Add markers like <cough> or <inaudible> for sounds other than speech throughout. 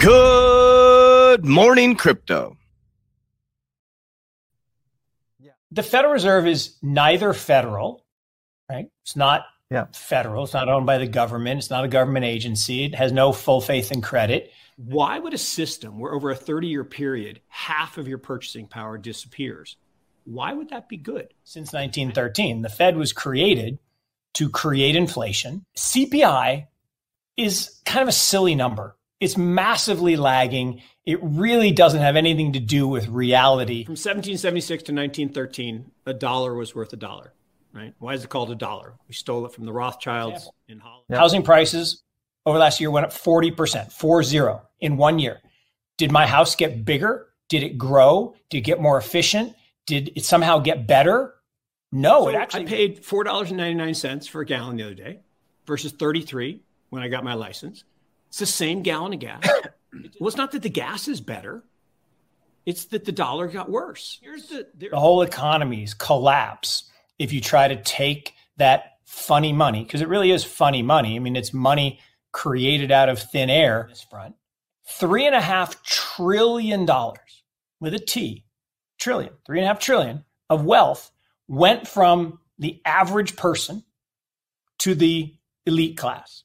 Good morning, crypto. The Federal Reserve is neither federal, right? It's not Yeah. federal. It's not owned by the government. It's not a government agency. It has no full faith and credit. Why would a system where over a 30 year period, half of your purchasing power disappears? Why would that be good? Since 1913, the Fed was created to create inflation. CPI is kind of a silly number. It's massively lagging. It really doesn't have anything to do with reality. From 1776 to 1913, a dollar was worth a dollar, right? Why is it called a dollar? We stole it from the Rothschilds in Holland. Housing prices over last year went up 40%, 4 0 in one year. Did my house get bigger? Did it grow? Did it get more efficient? Did it somehow get better? No, So it actually I paid $4.99 for a gallon the other day versus 33 when I got my license. It's the same gallon of gas. <coughs> well, it's not that the gas is better. It's that the dollar got worse. Here's the, there- the whole economies collapse if you try to take that funny money because it really is funny money. I mean, it's money created out of thin air. This front, three and a half trillion dollars with a T, trillion, three and a half trillion of wealth went from the average person to the elite class.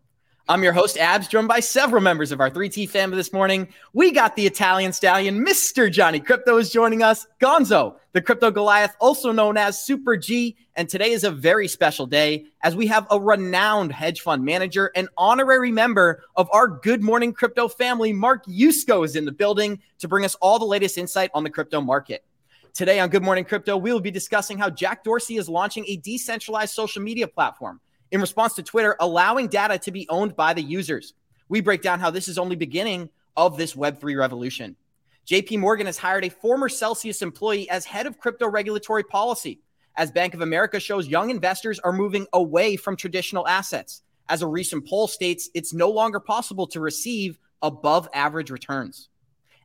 I'm your host, Abs, joined by several members of our 3T family this morning. We got the Italian stallion, Mr. Johnny Krypto, is joining us. Gonzo, the crypto Goliath, also known as Super G. And today is a very special day as we have a renowned hedge fund manager and honorary member of our Good Morning Crypto family, Mark Yusko, is in the building to bring us all the latest insight on the crypto market. Today on Good Morning Crypto, we will be discussing how Jack Dorsey is launching a decentralized social media platform in response to Twitter allowing data to be owned by the users. We break down how this is only beginning of this Web3 revolution. JP Morgan has hired a former Celsius employee as head of crypto regulatory policy, as Bank of America shows young investors are moving away from traditional assets. As a recent poll states, it's no longer possible to receive above average returns.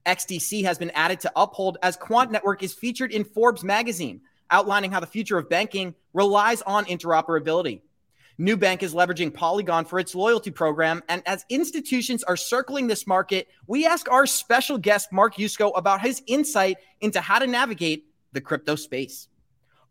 XDC has been added to Uphold as Quant Network is featured in Forbes magazine, outlining how the future of banking relies on interoperability. Nubank is leveraging Polygon for its loyalty program. And as institutions are circling this market, we ask our special guest, Mark Yusko, about his insight into how to navigate the crypto space.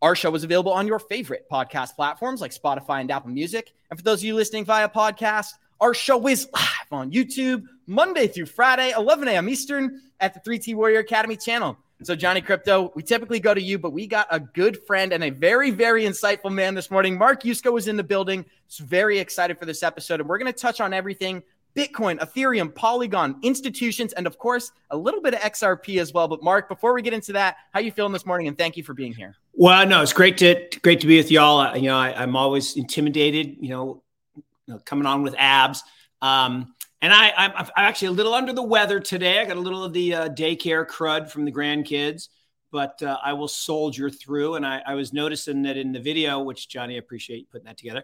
Our show is available on your favorite podcast platforms like Spotify and Apple Music. And for those of you listening via podcast, our show is live on YouTube Monday through Friday, 11 a.m. Eastern at the 3T Warrior Academy channel. So, Johnny Krypto, we typically go to you, but we got a good friend and a very, very insightful man this morning. Mark Yusko is in the building. It's very excited for this episode, and we're going to touch on everything Bitcoin, Ethereum, Polygon, institutions, and of course, a little bit of XRP as well. But Mark, before we get into that, how you feeling this morning? And thank you for being here. Well, no, it's great to great to be with y'all. Uh, You know, I, I'm always intimidated. You know, you know, coming on with abs. Um, and I, I'm, I'm actually a little under the weather today. I got a little of the uh, daycare crud from the grandkids, but uh, I will soldier through. And I, I, was noticing that in the video, which Johnny, I appreciate you putting that together.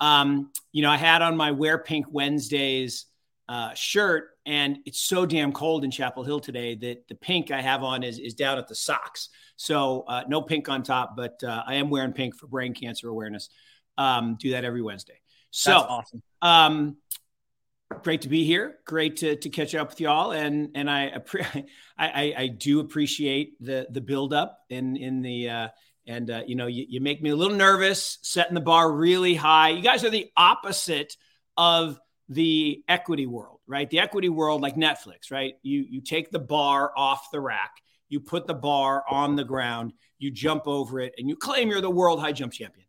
Um, you know, I had on my Wear Pink Wednesdays uh, shirt, and it's so damn cold in Chapel Hill today that the pink I have on is, is down at the socks. So uh, no pink on top, but uh, I am wearing pink for brain cancer awareness. Um, do that every Wednesday. So That's awesome. Um, great to be here. Great to, to catch up with y'all. And, and I, <laughs> I, I, do appreciate the, the build up in, in the, uh, and, uh, you know, you, you make me a little nervous setting the bar really high. You guys are the opposite of the equity world, right? The equity world, like Netflix, right? You, you take the bar off the rack, you put the bar on the ground, you jump over it and you claim you're the world high jump champion.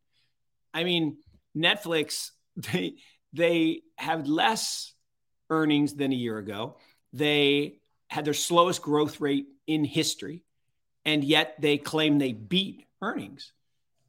I mean, Netflix, <laughs> they, they have less earnings than a year ago. They had their slowest growth rate in history, and yet they claim they beat earnings.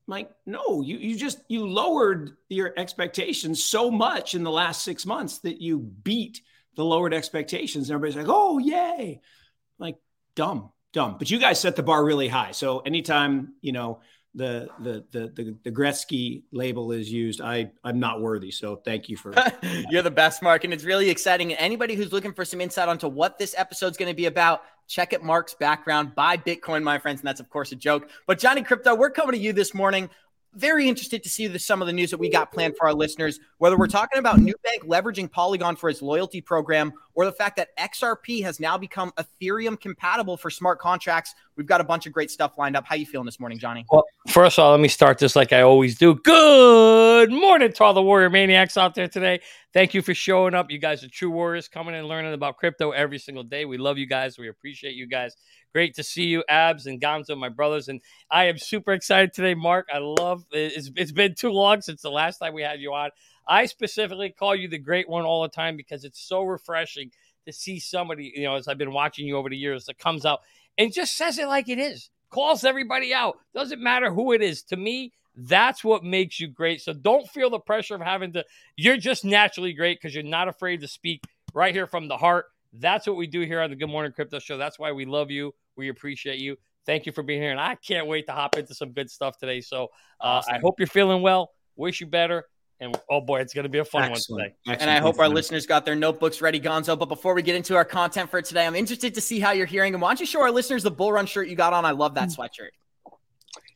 I'm like, no, you, you just you lowered your expectations so much in the last six months that you beat the lowered expectations. And everybody's like, oh, yay. I'm like, dumb, dumb. But you guys set the bar really high. So anytime, you know, the the the the, Gretzky label is used, I I'm not worthy. So thank you for <laughs> you're the best, Mark, and it's really exciting. And anybody who's looking for some insight onto what this episode's going to be about, check out Mark's background. Buy Bitcoin, my friends, and that's of course a joke. But Johnny Krypto, we're coming to you this morning very interested to see the, some of the news that we got planned for our listeners, whether we're talking about Nubank leveraging Polygon for its loyalty program or the fact that XRP has now become Ethereum compatible for smart contracts. We've got a bunch of great stuff lined up. How you feeling this morning, Johnny? Well, first of all, let me start this like I always do. Good morning to all the warrior maniacs out there today. Thank you for showing up. You guys are true warriors coming and learning about crypto every single day. We love you guys. We appreciate you guys. Great to see you, Abs and Gonzo, my brothers. And I am super excited today, Mark. I love it's, it's been too long since the last time we had you on. I specifically call you the great one all the time because it's so refreshing to see somebody, you know, as I've been watching you over the years, that comes out and just says it like it is, calls everybody out. Doesn't matter who it is. To me, that's what makes you great. So don't feel the pressure of having to, you're just naturally great because you're not afraid to speak right here from the heart. That's what we do here on the Good Morning Crypto Show. That's why we love you. We appreciate you. Thank you for being here. And I can't wait to hop into some good stuff today. So uh, awesome. I hope you're feeling well. Wish you better. And oh boy, it's going to be a fun Excellent. one today. Excellent. And I hope our listeners got their notebooks ready, Gonzo. But before we get into our content for today, I'm interested to see how you're hearing. And why don't you show our listeners the Bull Run shirt you got on? I love that hmm. sweatshirt.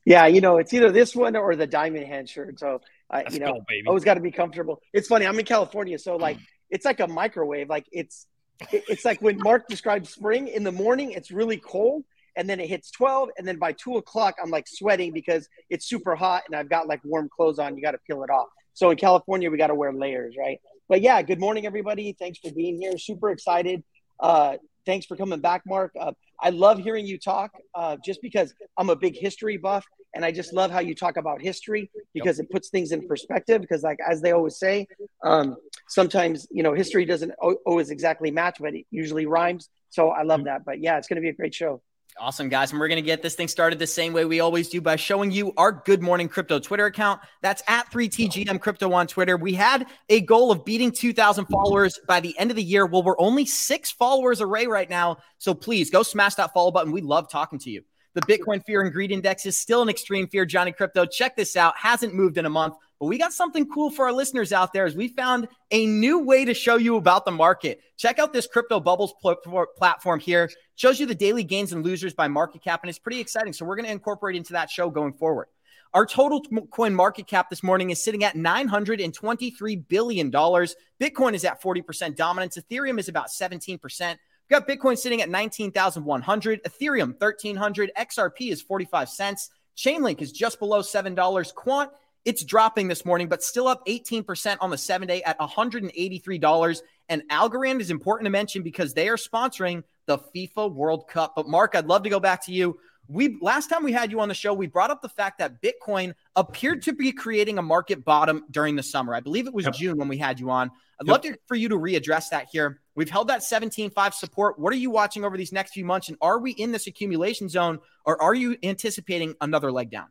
Yeah, you know, it's either this one or the Diamond Hand shirt. So, uh, you know, cool, always got to be comfortable. It's funny. I'm in California, so like, it's like a microwave. Like it's, it's like when Mark <laughs> describes spring in the morning, it's really cold, and then it hits 12 and then by 2 o'clock i'm like sweating because it's super hot and i've got like warm clothes on you got to peel it off so in california we got to wear layers right? But yeah good morning everybody. Thanks for being here. Super excited. Uh, thanks for coming back mark. Uh, i love hearing you talk uh, just because i'm a big history buff and i just love how you talk about history because it puts things in perspective because like as they always say um, sometimes you know history doesn't always exactly match but it usually rhymes. So i love mm-hmm. that. But yeah it's going to be a great show Awesome, guys. And we're going to get this thing started the same way we always do by showing you our Good Morning Crypto Twitter account. That's at 3TGM Crypto on Twitter. We had a goal of beating 2,000 followers by the end of the year. Well, we're only six followers away right now. So please go smash that follow button. We love talking to you. The Bitcoin Fear and Greed Index is still an extreme fear, Johnny Krypto. Check this out. Hasn't moved in a month. But we got something cool for our listeners out there as we found a new way to show you about the market. Check out this crypto bubbles pl- platform here. Shows you the daily gains and losers by market cap, and it's pretty exciting. So we're going to incorporate into that show going forward. Our total coin market cap this morning is sitting at $923 billion. Bitcoin is at 40% dominance. Ethereum is about 17%. We've got Bitcoin sitting at 19,100, Ethereum 1300, XRP is 45 cents, Chainlink is just below $7, Quant it's dropping this morning, but still up 18% on the seven day at $183. And Algorand is important to mention because they are sponsoring the FIFA World Cup. But Mark, I'd love to go back to you. We last time we had you on the show, we brought up the fact that Bitcoin appeared to be creating a market bottom during the summer. I believe it was yep. June when we had you on. I'd yep. love to, for you to readdress that here. We've held that 17.5 support. What are you watching over these next few months? And are we in this accumulation zone or are you anticipating another leg down?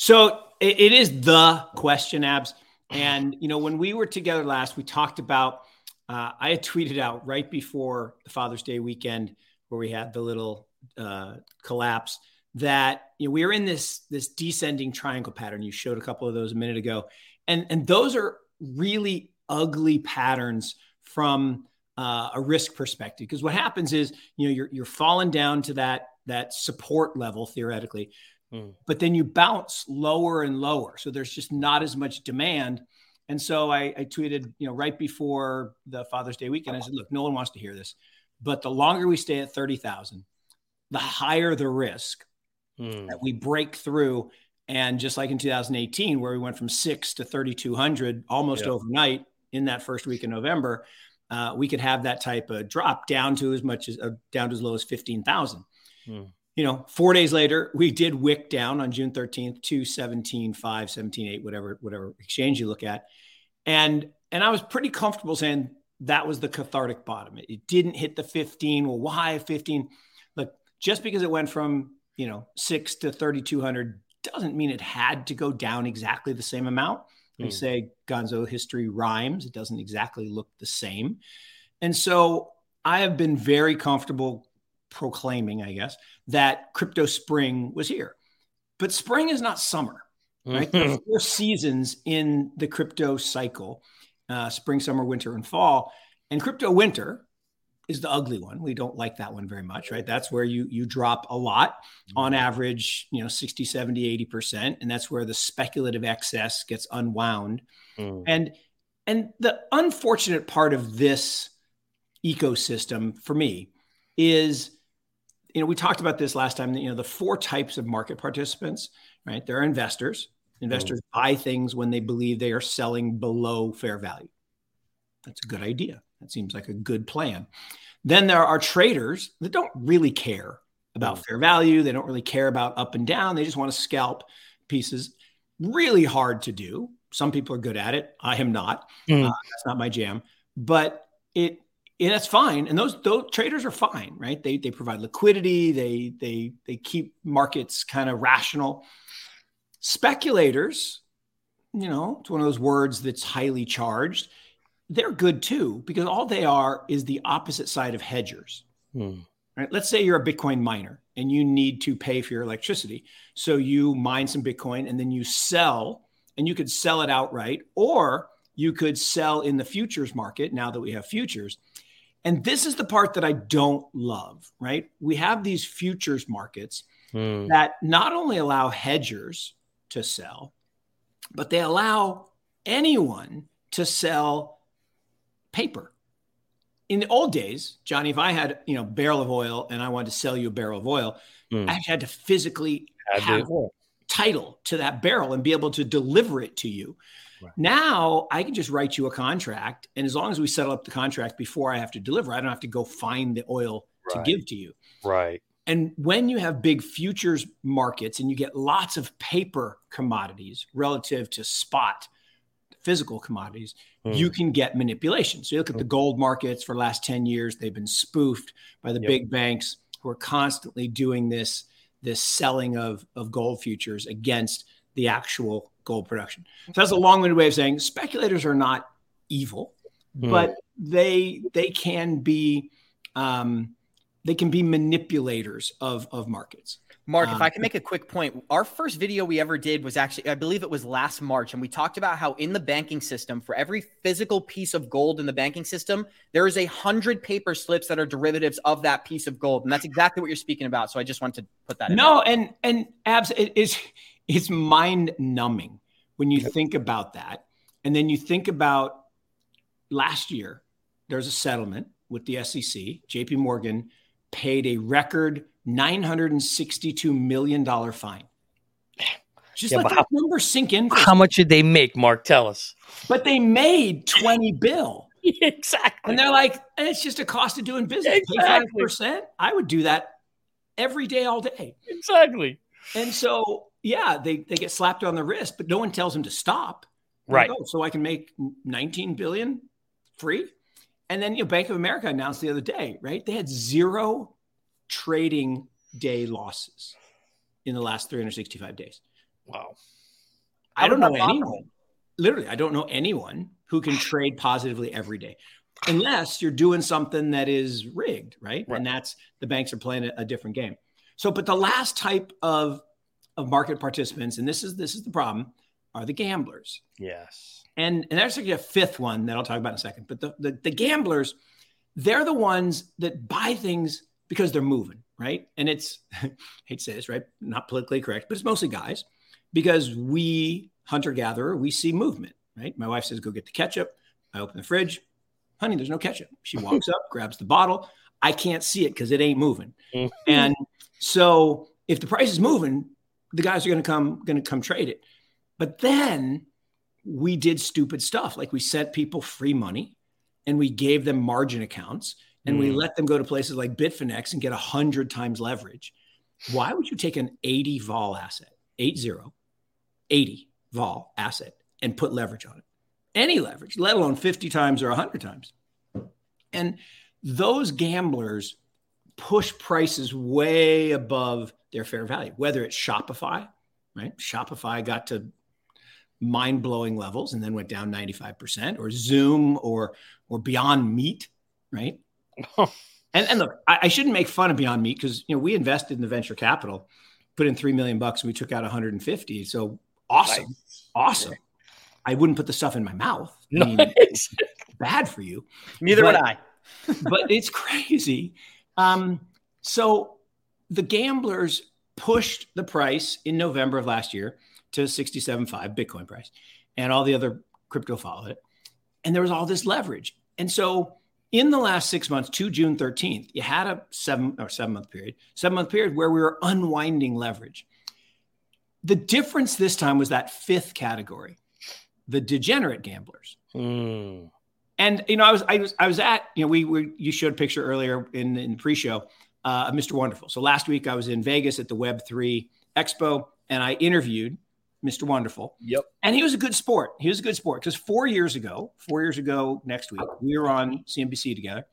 So it, it is the question, Abs. And, you know, when we were together last, we talked about uh, I had tweeted out right before the Father's Day weekend where we had the little uh, collapse that you know, we are in this this descending triangle pattern. You showed a couple of those a minute ago, and and those are really ugly patterns from uh, a risk perspective. Because what happens is you know you're you're falling down to that that support level theoretically, mm. but then you bounce lower and lower. So there's just not as much demand. And so I, I tweeted, you know, right before the Father's Day weekend, I said, look, no one wants to hear this, but the longer we stay at thirty thousand, the higher the risk mm. that we break through. And just like in 2018, where we went from six to 3,200 almost yep. overnight in that first week of November, uh, we could have that type of drop down to as much as uh, down to as low as 15,000. Mm. You know, four days later, we did wick down on June 13th to 17, 5, 17, 8, whatever, whatever exchange you look at. And, and I was pretty comfortable saying that was the cathartic bottom. It, it didn't hit the 15. Well, why 15? Look, just because it went from you know, six to 3,200 doesn't mean it had to go down exactly the same amount. We mm. say gonzo history rhymes. It doesn't exactly look the same. And so I have been very comfortable proclaiming, I guess, that crypto spring was here. But spring is not summer, right? there are <laughs> four seasons in the crypto cycle uh, spring, summer, winter, and fall. And crypto winter, is the ugly one. We don't like that one very much, right? That's where you you drop a lot on mm-hmm. average, you know, 60, 70, 80%, and that's where the speculative excess gets unwound. Mm. And and the unfortunate part of this ecosystem for me is you know, we talked about this last time, you know, the four types of market participants, right? There are investors. Investors mm. buy things when they believe they are selling below fair value. That's a good idea. That seems like a good plan. Then there are traders that don't really care about mm. fair value. They don't really care about up and down. They just want to scalp pieces. Really hard to do. Some people are good at it. I am not. Mm. Uh, that's not my jam. But it that's fine. And those those traders are fine, right? They they provide liquidity. They they they keep markets kind of rational. Speculators, you know, it's one of those words that's highly charged they're good too because all they are is the opposite side of hedgers. Hmm. Right? Let's say you're a Bitcoin miner and you need to pay for your electricity. So you mine some Bitcoin and then you sell, and you could sell it outright, or you could sell in the futures market now that we have futures. And this is the part that I don't love, right? We have these futures markets hmm. that not only allow hedgers to sell, but they allow anyone to sell paper. In the old days, Johnny, if I had you know barrel of oil and I wanted to sell you a barrel of oil, mm. I had to physically have title to that barrel and be able to deliver it to you. Right. Now I can just write you a contract, and as long as we settle up the contract before I have to deliver, I don't have to go find the oil right. to give to you. Right. And when you have big futures markets and you get lots of paper commodities relative to spot physical commodities, mm. you can get manipulation. So you look at the gold markets for the last 10 years, they've been spoofed by the yep. big banks who are constantly doing this, this selling of, of gold futures against the actual gold production. So that's a long-winded way of saying speculators are not evil, mm. but they they can be um, they can be manipulators of of markets. Mark, um, if I can make a quick point, our first video we ever did was actually, I believe it was last March, and we talked about how in the banking system, for every physical piece of gold in the banking system, there is a hundred paper slips that are derivatives of that piece of gold, and that's exactly what you're speaking about. So I just wanted to put that. No, and and abs, it is it's mind numbing when you think about that, and then you think about last year. There's a settlement with the SEC. J.P. Morgan paid a record $962 million fine. Just yeah, let that number sink in. How much did they make, Mark? Tell us. But they made 20 bill. <laughs> exactly. And they're like, it's just a cost of doing business. Exactly. 5%. I would do that every day, all day. Exactly. And so, yeah, they, they get slapped on the wrist, but no one tells them to stop. Right. Like, oh, so I can make 19 billion free. And then, you know, Bank of America announced the other day, right? They had zero trading day losses in the last 365 days. Wow. I don't know anyone. Literally, I don't know anyone who can <sighs> trade positively every day. unless you're doing something that is rigged, right? right. And that's the banks are playing a, a different game. So, but the last type of of market participants, and this is this is the problem, are the gamblers. Yes. And and there's actually a fifth one that I'll talk about in a second. But the, the, the gamblers, they're the ones that buy things because they're moving, right? And it's <laughs> I hate to say this, right? Not politically correct, but it's mostly guys because we hunter gatherer, we see movement, right? My wife says, "Go get the ketchup." I open the fridge, honey, there's no ketchup. She <laughs> walks up, grabs the bottle. I can't see it because it ain't moving. Mm-hmm. And so if the price is moving, the guys are going to come going to come trade it. But then we did stupid stuff like we sent people free money and we gave them margin accounts and mm. we let them go to places like Bitfinex and get 100 times leverage. Why would you take an 80 vol asset, 80, 80 vol asset and put leverage on it? Any leverage, let alone 50 times or 100 times. And those gamblers push prices way above their fair value, whether it's Shopify, right? Shopify got to mind blowing levels and then went down 95%, or Zoom or or Beyond Meat, right? <laughs> and, and look, I, I, shouldn't make fun of Beyond Meat because you know we invested in the venture capital, put in three million bucks, and we took out 150. So awesome, nice. awesome. Yeah. I wouldn't put the stuff in my mouth. I mean, <laughs> nice. bad for you. Neither but, would I. <laughs> but it's crazy. Um, so the gamblers pushed the price in November of last year to 67.5 Bitcoin price, and all the other crypto followed it. And there was all this leverage. And so in the last six months to June 13th, you had a seven or seven month period, seven month period where we were unwinding leverage. The difference this time was that fifth category, the degenerate gamblers. Mm. And you know, I was I was I was at you know we were you showed a picture earlier in in the pre-show uh, Mr. Wonderful. So last week I was in Vegas at the Web three Expo and I interviewed Mr. Wonderful. Yep. And he was a good sport. He was a good sport because four years ago, four years ago next week, we were on CNBC together,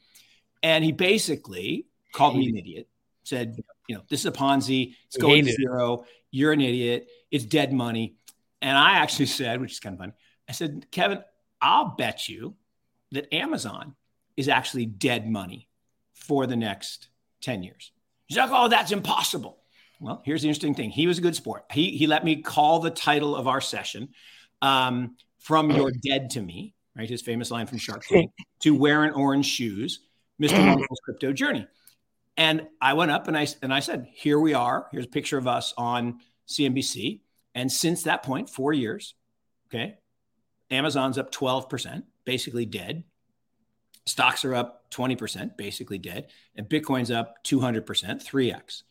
and he basically called me an idiot. Said, you know, this is a Ponzi. It's going to zero. You're an idiot. It's dead money. And I actually said, which is kind of funny, I said, Kevin, I'll bet you that Amazon is actually dead money for the next 10 years. He's like, oh, that's impossible. Well, here's the interesting thing. He was a good sport. He he let me call the title of our session um, from "You're Dead to Me," right? His famous line from Shark Tank <laughs> to "Wearing Orange Shoes," Mr. Wonderful's crypto journey. And I went up and I and I said, "Here we are. Here's a picture of us on CNBC." And since that point, four years, okay, Amazon's up twelve percent, basically dead. Stocks are up twenty percent, basically dead, and Bitcoin's up two hundred percent, three x.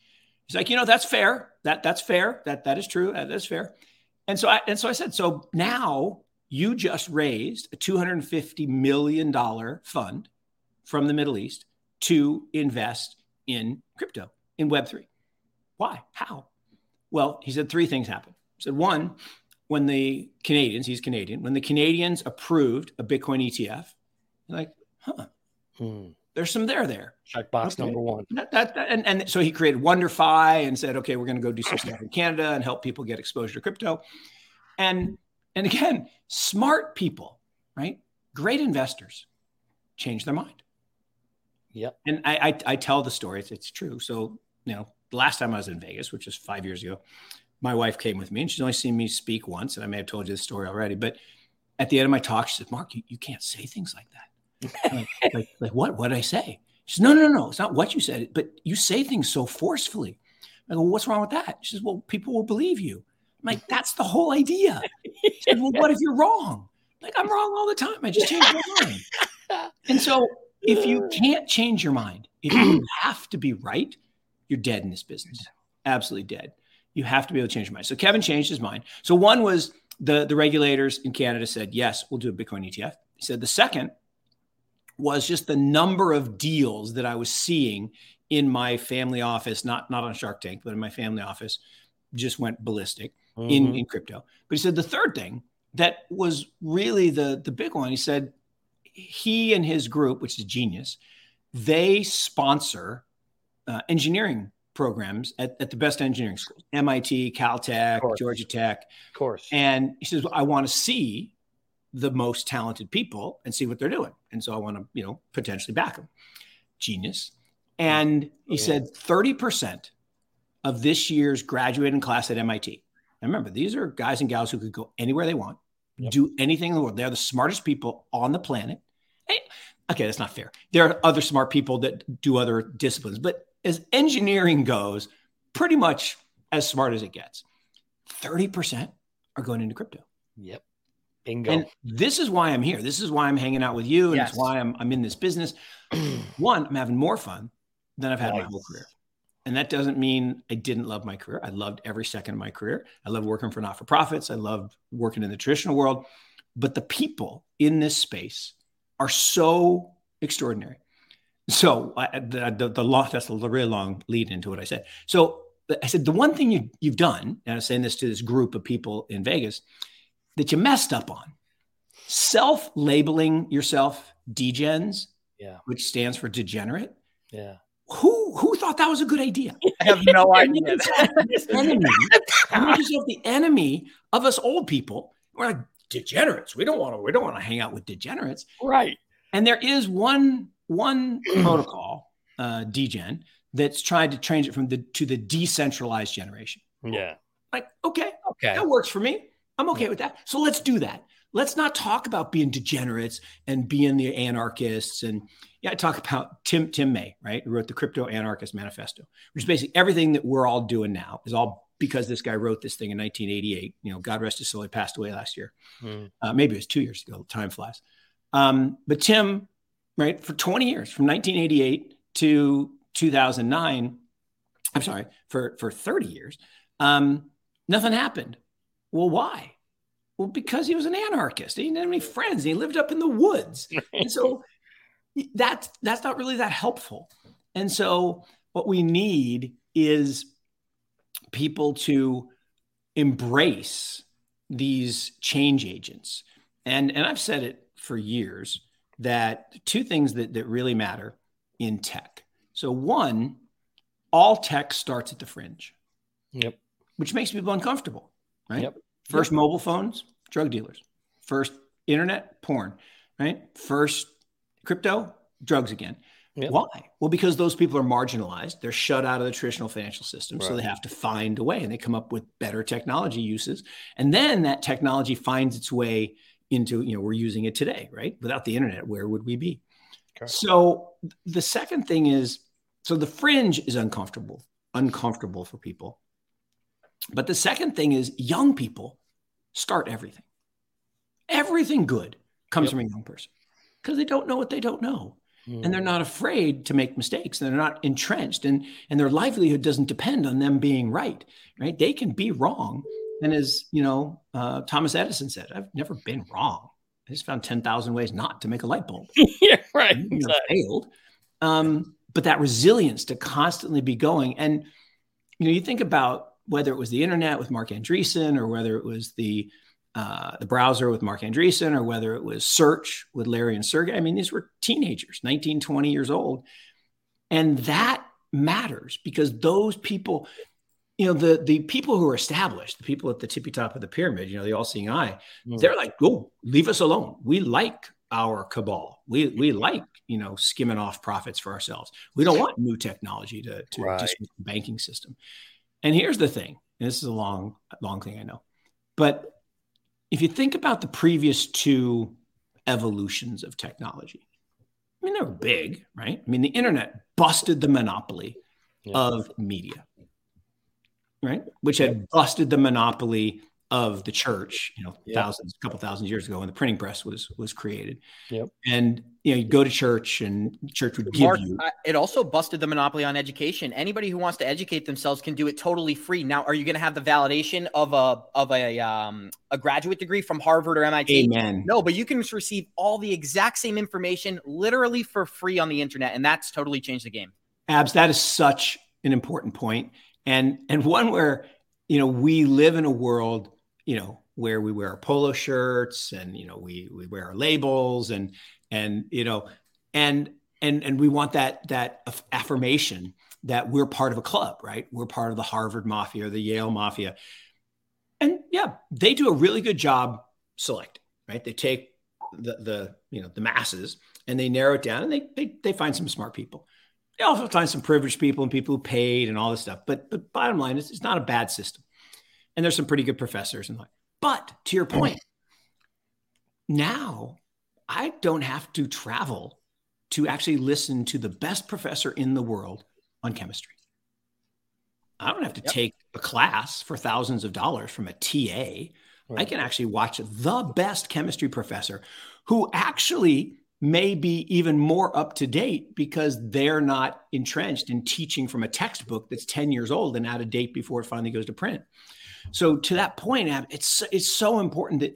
He's like, you know, that's fair. That that's fair. That that is true. That is fair. And so I and so I said, so now you just raised a 250 million dollar fund from the Middle East to invest in crypto in Web3. Why? How? Well, he said three things happened. He said one, when the Canadians, he's Canadian, when the Canadians approved a Bitcoin ETF, like, huh, hmm there's some there there. Check box okay. number one. That, that, that, and, and so he created WonderFi and said, okay, we're going to go do some stuff in Canada and help people get exposure to crypto. And and again, smart people, right? Great investors change their mind. Yep. And I, I, I tell the story. It's, it's true. So you know, the last time I was in Vegas, which is five years ago, my wife came with me, and she's only seen me speak once, and I may have told you the story already. But at the end of my talk, she said, "Mark, you, you can't say things like that." Like, like, like, what? What did I say? She says, no, no, no, no. It's not what you said, but you say things so forcefully. I go, well, what's wrong with that? She says, well, people will believe you. I'm like, that's the whole idea. She said, well, what if you're wrong? I'm like, I'm wrong all the time. I just change my mind. And so if you can't change your mind, if you have to be right, you're dead in this business. Absolutely dead. You have to be able to change your mind. So Kevin changed his mind. So one was the, the regulators in Canada said, yes, we'll do a Bitcoin ETF. He said the second was just the number of deals that I was seeing in my family office, not not on Shark Tank, but in my family office, just went ballistic mm-hmm. in, in crypto. But he said the third thing that was really the the big one. He said he and his group, which is genius, they sponsor uh, engineering programs at, at the best engineering schools, MIT, Caltech, Georgia Tech. Of course. And he says, well, I want to see the most talented people and see what they're doing. And so I want to, you know, potentially back him. Genius. And he said 30% of this year's graduating class at MIT. And remember, these are guys and gals who could go anywhere they want, yep. do anything in the world. They're the smartest people on the planet. Hey, okay, that's not fair. There are other smart people that do other disciplines, but as engineering goes, pretty much as smart as it gets. 30% are going into crypto. Yep. Bingo. And this is why I'm here. This is why I'm hanging out with you. And yes. it's why I'm, I'm in this business. <clears throat> One, I'm having more fun than I've had nice. my whole career. And that doesn't mean I didn't love my career. I loved every second of my career. I love working for not for profits. I loved working in the traditional world. But the people in this space are so extraordinary. So I, the, the, the long, that's a really long lead into what I said. So I said, the one thing you, you've done, and I'm saying this to this group of people in Vegas, that you messed up on self labeling yourself degens, yeah. which stands for degenerate. Yeah. Who who thought that was a good idea? <laughs> I have no <laughs> idea. enemy, yourself the enemy of us old people. We're like degenerates. We don't want to. We don't want to hang out with degenerates. Right. And there is one one <clears throat> protocol, uh, degen, that's tried to change it from the to the decentralized generation. Yeah. Like okay, okay, that works for me. I'm okay with that. So let's do that. Let's not talk about being degenerates and being the anarchists. And yeah, I talk about Tim Tim May, right? Who wrote the Crypto Anarchist Manifesto, which is basically everything that we're all doing now is all because this guy wrote this thing in 1988. You know, God rest his soul, he passed away last year. Mm. Uh, maybe it was two years ago. Time flies. Um, but Tim, right, for 20 years, from 1988 to 2009, I'm sorry, for for 30 years, um, nothing happened. Well, why? Well, because he was an anarchist. He didn't have any friends. He lived up in the woods. <laughs> and so that's that's not really that helpful. And so what we need is people to embrace these change agents. And and I've said it for years that two things that, that really matter in tech. So one, all tech starts at the fringe. Yep. Which makes people uncomfortable, right? Yep. First yep. mobile phones, drug dealers. First internet, porn, right? First crypto, drugs again. Yep. Why? Well, because those people are marginalized. They're shut out of the traditional financial system. Right. So they have to find a way and they come up with better technology uses. And then that technology finds its way into, you know, we're using it today, right? Without the internet, where would we be? Okay. So the second thing is so the fringe is uncomfortable, uncomfortable for people. But the second thing is young people start everything. Everything good comes yep. from a young person because they don't know what they don't know. Mm. And they're not afraid to make mistakes. They're not entrenched and, and their livelihood doesn't depend on them being right, right? They can be wrong. And as, you know, uh, Thomas Edison said, I've never been wrong. I just found 10,000 ways not to make a light bulb. <laughs> yeah, right. Exactly. Failed. Um, but that resilience to constantly be going. And, you know, you think about whether it was the internet with Marc Andreessen or whether it was the uh, the browser with Marc Andreessen or whether it was search with Larry and Sergey. I mean, these were teenagers, 19, 20 years old. And that matters because those people, you know, the the people who are established, the people at the tippy top of the pyramid, you know, the all-seeing eye, mm. they're like, "Go, leave us alone. We like our cabal. We we like you know skimming off profits for ourselves. We don't want new technology to to right. the banking system." And here's the thing. And this is a long long thing I know, but if you think about the previous two evolutions of technology, I mean they were big, right? I mean the internet busted the monopoly yeah. of media, right? Which had busted the monopoly of the church, you know, yep. thousands, a couple thousand years ago when the printing press was was created. Yep. And you know, you go to church and church would give Mark, you. It also busted the monopoly on education. Anybody who wants to educate themselves can do it totally free. Now, are you going to have the validation of a of a um a graduate degree from Harvard or MIT? Amen. No, but you can receive all the exact same information literally for free on the internet, and that's totally changed the game. Abs, that is such an important point, and and <laughs> one where you know we live in a world you know where we wear our polo shirts and you know we we wear our labels and and you know and and and we want that that affirmation that we're part of a club right we're part of the harvard mafia or the yale mafia and yeah they do a really good job selecting right they take the the you know the masses and they narrow it down and they, they, they find some smart people. They also find some privileged people and people who paid and all this stuff. But, but bottom line is it's not a bad system. And there's some pretty good professors and like, but to your point, now I don't have to travel to actually listen to the best professor in the world on chemistry. I don't have to yep. take a class for thousands of dollars from a TA. Right. I can actually watch the best chemistry professor who actually may be even more up to date because they're not entrenched in teaching from a textbook that's 10 years old and out of date before it finally goes to print. So to that point, it's it's so important that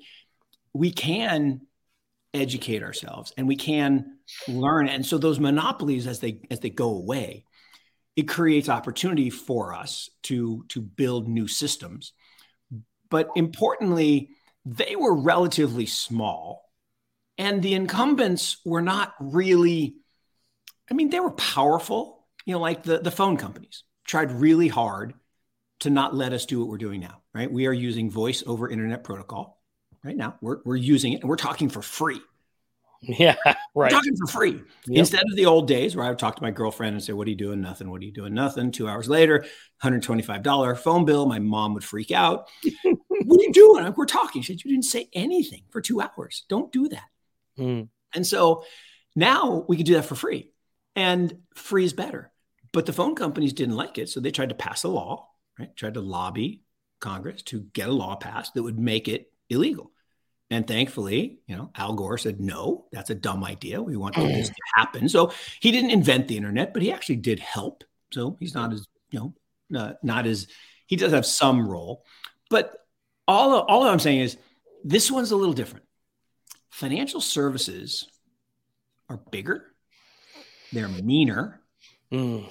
we can educate ourselves and we can learn. And so those monopolies, as they as they go away, it creates opportunity for us to to build new systems. But importantly, they were relatively small, and the incumbents were not really. I mean, they were powerful. You know, like the the phone companies tried really hard to not let us do what we're doing now, right? We are using voice over internet protocol right now. We're, we're using it and we're talking for free. <laughs> Yeah, right. We're talking for free yep. instead of the old days where I would talk to my girlfriend and say, What are you doing? Nothing. What are you doing? Nothing. Two hours later, $125 phone bill. My mom would freak out. <laughs> what are you doing? We're talking. She said, You didn't say anything for two hours. Don't do that. Mm. And so now we could do that for free, and free is better. But the phone companies didn't like it. So they tried to pass a law right? Tried to lobby Congress to get a law passed that would make it illegal. And thankfully, you know, Al Gore said, no, that's a dumb idea. We want this to happen. So he didn't invent the internet, but he actually did help. So he's not as, you know, uh, not as, he does have some role. But all, all I'm saying is this one's a little different. Financial services are bigger, they're meaner, mm.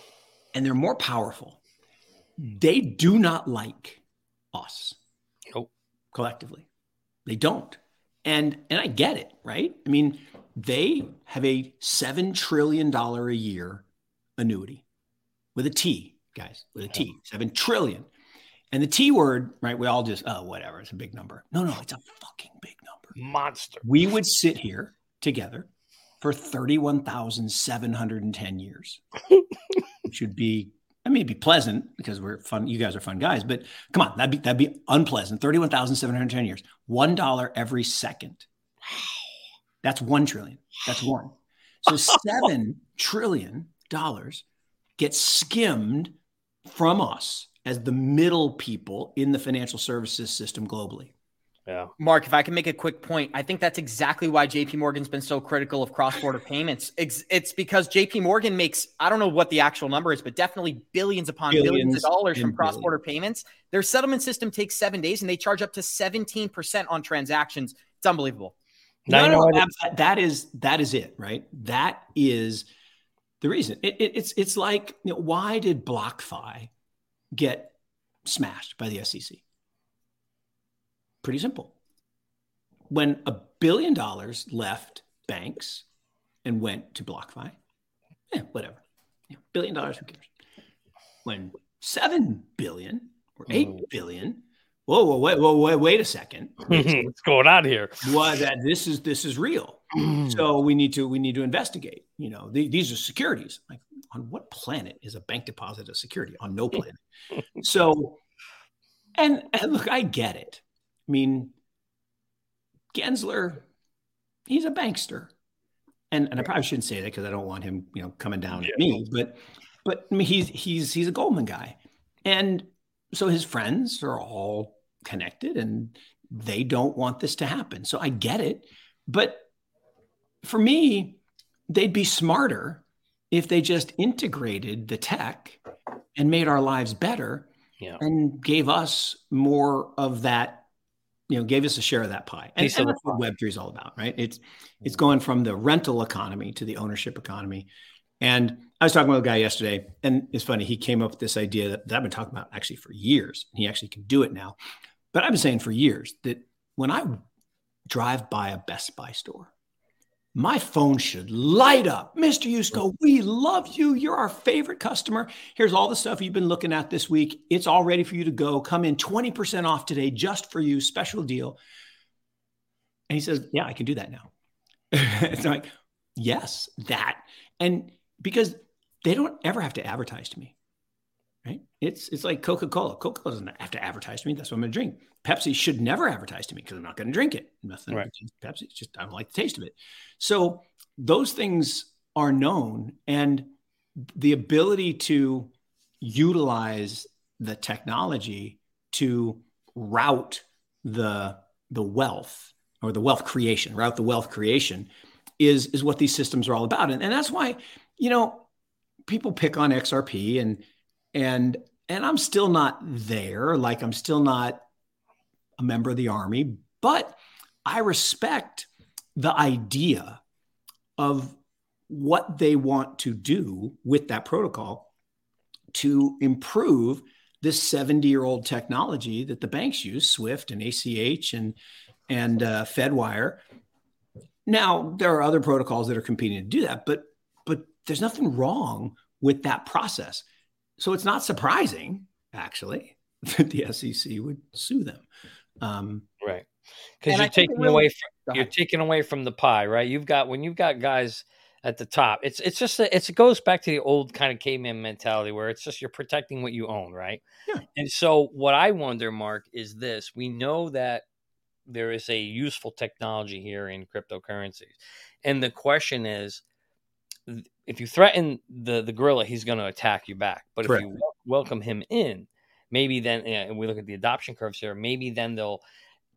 and they're more powerful they do not like us nope. collectively. They don't. And and I get it, right? I mean, they have a seven trillion dollar a year annuity with a T, guys, with a T, seven trillion. And the T word, right? We all just, oh, whatever, it's a big number. No, no, it's a fucking big number. Monster. We would sit here together for 31,710 years, <laughs> which would be I mean, it'd be pleasant because we're fun. You guys are fun guys, but come on, that'd be that'd be unpleasant. Thirty-one thousand seven hundred ten years, one dollar every second. That's one trillion. That's one. So <laughs> seven trillion dollars gets skimmed from us as the middle people in the financial services system globally. Yeah. Mark, if I can make a quick point, I think that's exactly why JP Morgan's been so critical of cross-border payments. It's, it's, because JP Morgan makes, I don't know what the actual number is, but definitely billions upon billions, billions of dollars from cross-border payments. Their settlement system takes seven days and they charge up to 17% on transactions. It's unbelievable. No, no, no, that, that is that is it, right? That is the reason. It, it, it's it's like you know, why did BlockFi get smashed by the SEC? Pretty simple. When a billion dollars left banks and went to BlockFi, yeah, whatever. Yeah, billion dollars, who cares? When seven billion or eight oh. billion, whoa, whoa, wait, whoa, wait, wait a second. <laughs> What's going on here? What that this is this is real. Mm. so we need to we need to investigate. You know, the, these are securities. Like on what planet is a bank deposit a security? On no <laughs> planet. so, and, and look, I get it. I mean, Gensler, he's a bankster. And, and I probably shouldn't say that because I don't want him, you know, coming down yeah. at me. But but I mean, he's he's he's a Goldman guy, and so his friends are all connected, and they don't want this to happen. So I get it, but for me, they'd be smarter if they just integrated the tech and made our lives better, yeah. and gave us more of that you know gave us a share of that pie. And, and that's what web3 is all about right? It's it's mm. going from the rental economy to the ownership economy. And i was talking with a guy yesterday and it's funny he came up with this idea that, that i've been talking about actually for years and he actually can do it now. But i've been saying for years that when i drive by a best buy store my phone should light up. Mr. Yusko, we love you. You're our favorite customer. Here's all the stuff you've been looking at this week. It's all ready for you to go. Come in 20% off today just for you. Special deal. And he says, Yeah, I can do that now. <laughs> it's like, Yes, that. And because they don't ever have to advertise to me. Right? It's it's like Coca-Cola. Coca-Cola doesn't have to advertise to me. That's what I'm gonna drink. Pepsi should never advertise to me because I'm not gonna drink it. Nothing right. Pepsi. It's just I don't like the taste of it. So those things are known and the ability to utilize the technology to route the the wealth or the wealth creation, route the wealth creation is is what these systems are all about. And, and that's why, you know, people pick on XRP and and and I'm still not there. Like I'm still not a member of the army, but I respect the idea of what they want to do with that protocol to improve this 70 year old technology that the banks use, SWIFT and ACH and and uh, FedWire. Now there are other protocols that are competing to do that, but but there's nothing wrong with that process. So it's not surprising, actually, <laughs> that the SEC would sue them. Um, right, because you're taking really, away from, you're taking away from the pie, right? You've got when you've got guys at the top. It's it's just a, it's, it goes back to the old kind of caveman mentality where it's just you're protecting what you own, right? Yeah. And so what I wonder, Mark, is this: we know that there is a useful technology here in cryptocurrencies, and the question is, if you threaten the the gorilla, he's going to attack you back. But Correct. if you welcome him in, maybe then, and we look at the adoption curves here, maybe then they'll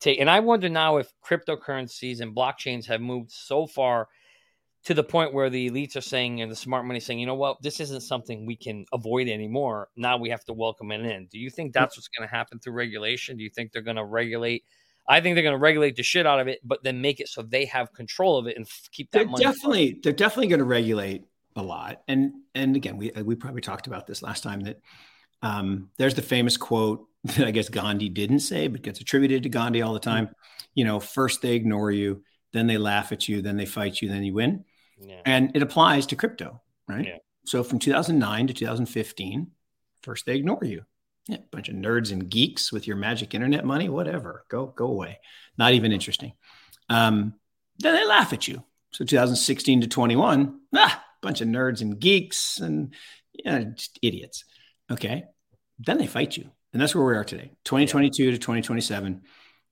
take. And I wonder now if cryptocurrencies and blockchains have moved so far to the point where the elites are saying and the smart money saying, you know what, this isn't something we can avoid anymore. Now we have to welcome it in. Do you think that's what's going to happen through regulation? Do you think they're going to regulate? I think they're going to regulate the shit out of it, but then make it so they have control of it and keep that they're money. Definitely, they're definitely going to regulate a lot. And and again, we we probably talked about this last time that um, there's the famous quote <laughs> that I guess Gandhi didn't say, but gets attributed to Gandhi all the time. Mm-hmm. You know, first they ignore you, then they laugh at you, then they fight you, then you win. Yeah. And it applies to crypto, right? Yeah. So from 2009 to 2015, first they ignore you. Yeah, bunch of nerds and geeks with your magic internet money, whatever. Go go away. Not even interesting. Um, then they laugh at you. So 2016 to 21, ah, bunch of nerds and geeks and yeah, just idiots. Okay. Then they fight you. And that's where we are today. 2022 to 2027,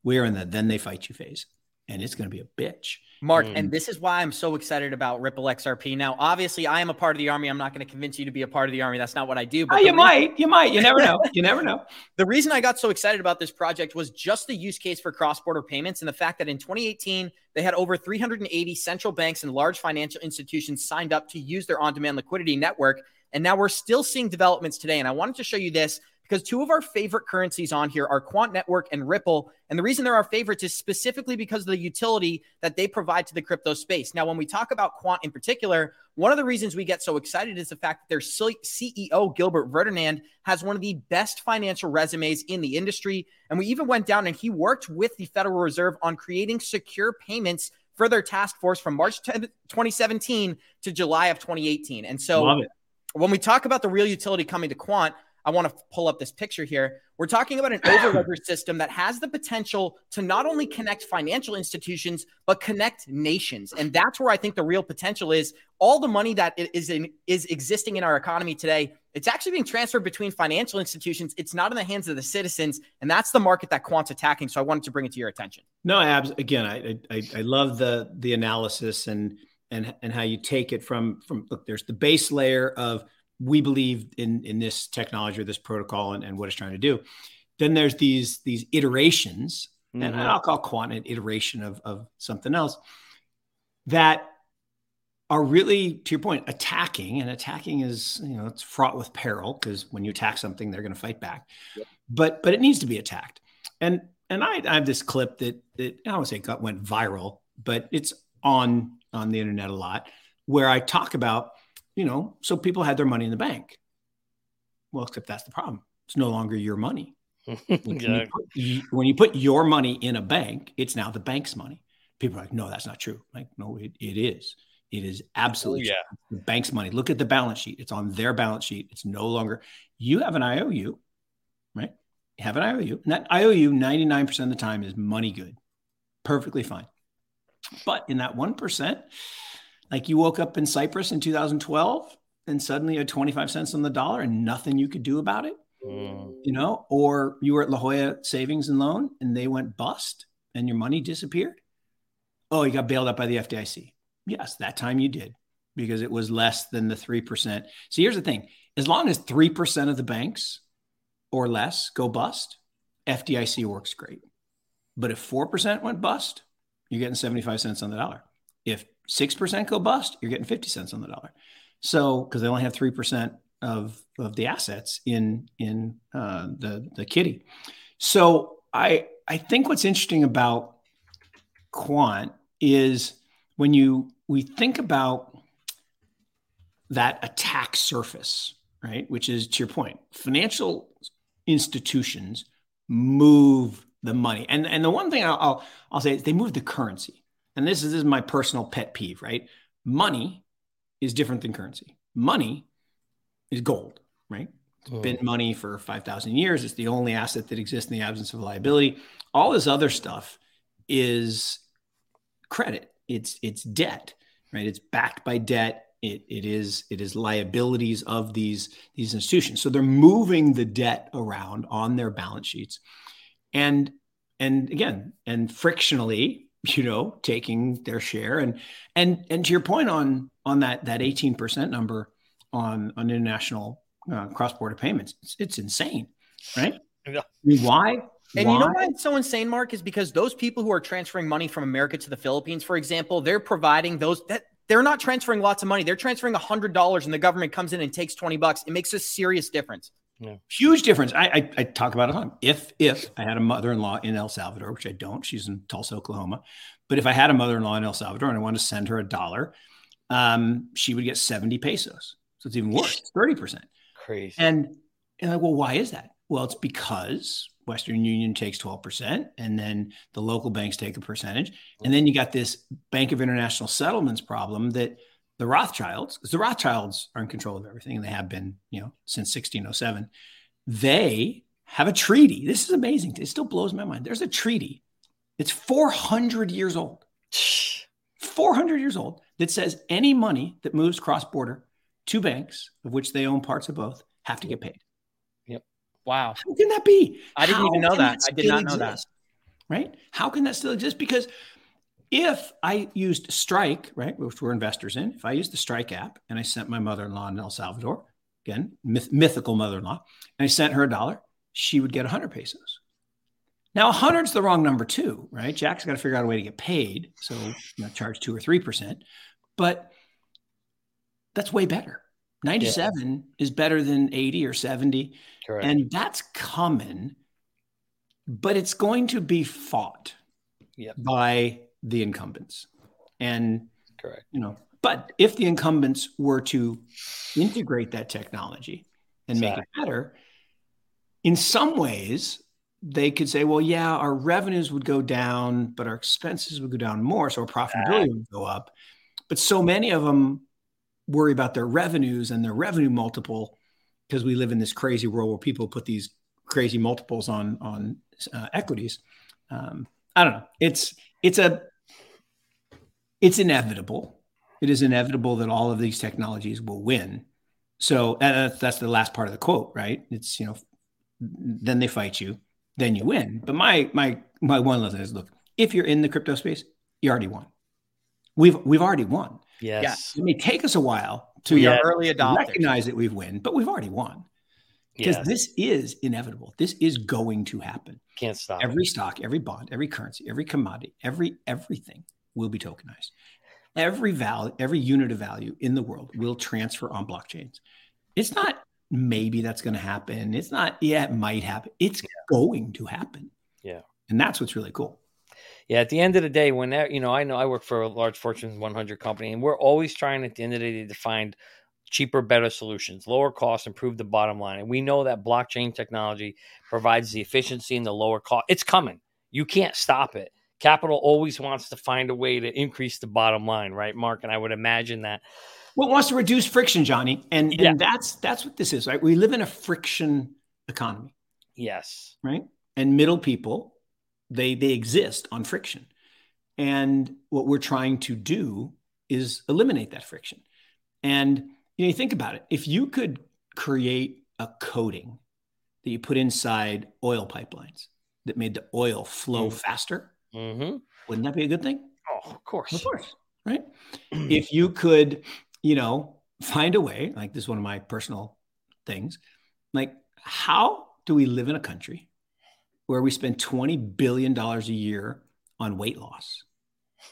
we are in the then they fight you phase. And it's going to be a bitch. Mark, mm. and this is why I'm so excited about Ripple XRP. Now, obviously, I am a part of the army. I'm not going to convince you to be a part of the army. That's not what I do. But oh, you reason- might, you might, you never know. You never know. <laughs> the reason I got so excited about this project was just the use case for cross-border payments and the fact that in 2018 they had over 380 central banks and large financial institutions signed up to use their on-demand liquidity network. And now we're still seeing developments today. And I wanted to show you this because two of our favorite currencies on here are Quant Network and Ripple. And the reason they're our favorites is specifically because of the utility that they provide to the crypto space. Now, when we talk about Quant in particular, one of the reasons we get so excited is the fact that their CEO, Gilbert Verdian, has one of the best financial resumes in the industry. And we even went down and he worked with the Federal Reserve on creating secure payments for their task force from March 10, 2017 to July of 2018. And so when we talk about the real utility coming to Quant, I want to pull up this picture here. We're talking about an overledger <coughs> system that has the potential to not only connect financial institutions, but connect nations. And that's where I think the real potential is. All the money that is in, is existing in our economy today, it's actually being transferred between financial institutions. It's not in the hands of the citizens, and that's the market that Quant's attacking. So I wanted to bring it to your attention. No, abs. Again, I I, I love the the analysis and and and how you take it from from look. There's the base layer of we believe in in this technology or this protocol and, and what it's trying to do. Then there's these these iterations, mm-hmm. and I'll call quant an iteration of of something else that are really, to your point, attacking. And attacking is, you know, it's fraught with peril because when you attack something, they're going to fight back. Yep. But but it needs to be attacked. And and I, I have this clip that that I don't say got went viral, but it's on on the internet a lot, where I talk about you know, so people had their money in the bank. Well, except that's the problem. It's no longer your money. <laughs> when, you put, when, you put, your money in a bank, it's now the bank's money. People are like, no, that's not true. Like, no, it, it is. It is oh, absolutely oh, yeah. the bank's money. Look at the balance sheet. It's on their balance sheet. It's no longer you have an IOU, right? You have an IOU. And that IOU 99% of the time is money good. Perfectly fine. But in that 1%, Like you woke up in Cyprus in 2012 and suddenly you had 25 cents on the dollar and nothing you could do about it. Mm. You know, or you were at La Jolla Savings and Loan and they went bust and your money disappeared. Oh, you got bailed out by the FDIC. Yes, that time you did because it was less than the 3%. So here's the thing as long as 3% of the banks or less go bust, FDIC works great. But if 4% went bust, you're getting 75 cents on the dollar. If 6% go bust, you're getting 50 cents on the dollar. So, because they only have 3% of, of the assets in, in uh, the, the kitty. So I, I think what's interesting about quant is when you, we think about that attack surface, right? Which is to your point, financial institutions move the money. And and the one thing I'll I'll, I'll say is they move the currency. And this is, this is my personal pet peeve, right? Money is different than currency. Money is gold, right? It's oh. been money for 5,000 years. It's the only asset that exists in the absence of liability. All this other stuff is credit. It's it's debt, right? It's backed by debt. It, it is it is liabilities of these these institutions. So they're moving the debt around on their balance sheets and and again and frictionally you know taking their share. And and and to your point on on that that 18% number on on international uh, cross-border payments it's, it's insane right? <laughs> Yeah. why? And why? you know why? it's so insane mark is because those people who are transferring money from america to the philippines for example they're providing those that they're not transferring lots of money. They're transferring $100 and the government comes in and takes 20 bucks. It makes a serious difference yeah. Huge difference. I, I, I talk about it all the time. If if I had a mother-in-law in El Salvador, which I don't, she's in Tulsa, Oklahoma. But if I had a mother-in-law in El Salvador and I wanted to send her a dollar, um, she would get 70 pesos. So it's even worse, 30%. Crazy. And, and like, well, why is that? Well, it's because Western Union takes 12%, and then the local banks take a percentage. And then you got this Bank of International Settlements problem that – the Rothschilds, because the Rothschilds are in control of everything, and they have been, you know, since 1607. They have a treaty. This is amazing. It still blows my mind. There's a treaty. It's 400 years old. 400 years old that says any money that moves cross border to banks, of which they own parts of both, have to get paid. Yep. Wow. How can that be? I didn't How even know that. that I did not know exist? that. Right? How can that still exist? Because if I used Strike, right, which we're investors in, if I used the Strike app and I sent my mother in law in El Salvador, again, myth, mythical mother in law, and I sent her a dollar, she would get 100 pesos. Now, 100 is the wrong number too, right? Jack's got to figure out a way to get paid. So, you know, charge two or 3%. But that's way better. 97 yeah. is better than 80 or 70. Correct. And that's common, but it's going to be fought yep. by the incumbents. And correct, you know, but if the incumbents were to integrate that technology and exactly. make it better, in some ways they could say, well, yeah, our revenues would go down, but our expenses would go down more, so our profitability would go up. But so many of them worry about their revenues and their revenue multiple because we live in this crazy world where people put these crazy multiples on on uh, equities. Um, I don't know. It's it's a it's inevitable. It is inevitable that all of these technologies will win. So uh, that's, that's the last part of the quote, right? It's you know, then they fight you, then you win. But my my my one lesson is: look, if you're in the crypto space, you already won. We've we've already won. Yes. It may take us a while to we early adopters. recognize that we've won, but we've already won because yes. this is inevitable. This is going to happen. Can't stop. Every it. stock, every bond, every currency, every commodity, every everything will be tokenized. Every value, every unit of value in the world will transfer on blockchains. It's not maybe that's going to happen. It's not, yeah, it might happen. It's yeah. going to happen. Yeah. And that's what's really cool. Yeah, at the end of the day, when that, you know, I know I work for a large Fortune 100 company, and we're always trying at the end of the day to find cheaper, better solutions, lower cost, improve the bottom line. And we know that blockchain technology provides the efficiency and the lower cost. It's coming. You can't stop it capital always wants to find a way to increase the bottom line, right, Mark? And I would imagine that. Well, it wants to reduce friction, Johnny, and yeah. and that's that's what this is, right? We live in a friction economy. Yes. Right. And middle people, they they exist on friction, and what we're trying to do is eliminate that friction. And you know, you think about it. If you could create a coating that you put inside oil pipelines that made the oil flow mm-hmm. faster, mm-hmm. wouldn't that be a good thing? Oh, of course. Of course. Right. <clears throat> if you could, you know, find a way, like this is one of my personal things, like how do we live in a country where we spend $20 billion a year on weight loss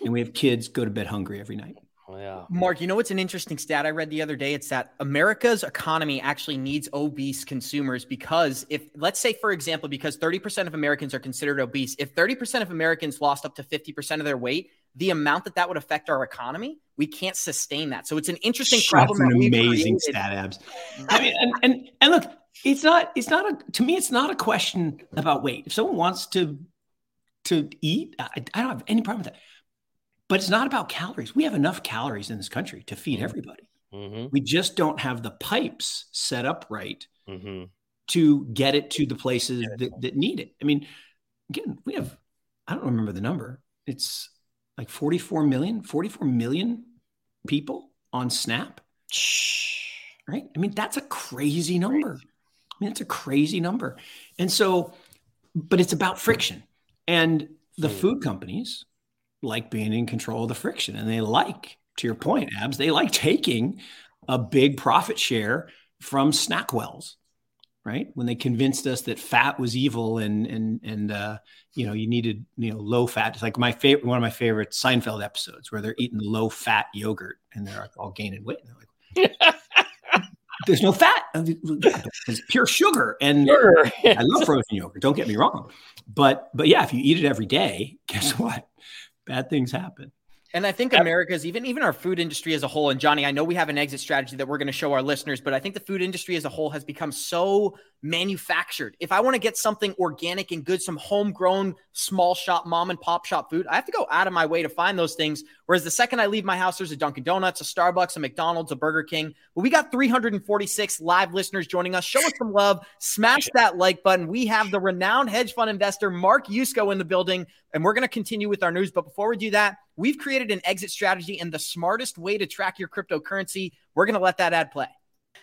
and we have kids go to bed hungry every night? Yeah. Mark, you know what's an interesting stat I read the other day? It's that America's economy actually needs obese consumers because if, let's say, for example, because 30% of Americans are considered obese, if 30% of Americans lost up to 50% of their weight, the amount that that would affect our economy, we can't sustain that. So it's an interesting That's problem. An amazing stat, abs. I mean, and, and and look, it's not it's not a to me it's not a question about weight. If someone wants to to eat, I, I don't have any problem with that. But it's not about calories. We have enough calories in this country to feed mm-hmm. everybody. Mm-hmm. We just don't have the pipes set up right mm-hmm. to get it to the places that, that need it. I mean, again, we have, I don't remember the number. It's like 44 million, 44 million people on Snap. Right? I mean, that's a crazy number. I mean, it's a crazy number. And so, but it's about friction. And the hmm. food companies like being in control of the friction. And they like, to your point, Abs, they like taking a big profit share from Snackwells, right? When they convinced us that fat was evil and and and uh, you know you needed you know low fat. It's like my favorite one of my favorite Seinfeld episodes where they're eating low fat yogurt and they're all gaining weight. And they're like, <laughs> There's no fat. It's pure sugar. And sure. I love frozen yogurt. Don't get me wrong, but but yeah, if you eat it every day, guess what? Bad things happen. And I think America's even even our food industry as a whole. And Johnny, I know we have an exit strategy that we're going to show our listeners, but I think the food industry as a whole has become so manufactured. If I want to get something organic and good, some homegrown, small shop, mom and pop shop food, I have to go out of my way to find those things. Whereas the second I leave my house, there's a Dunkin' Donuts, a Starbucks, a McDonald's, a Burger King. But we got 346 live listeners joining us. Show us some love. Smash that like button. We have the renowned hedge fund investor Mark Yusko in the building, and we're going to continue with our news. But before we do that, we've created an exit strategy and the smartest way to track your cryptocurrency. We're going to let that ad play.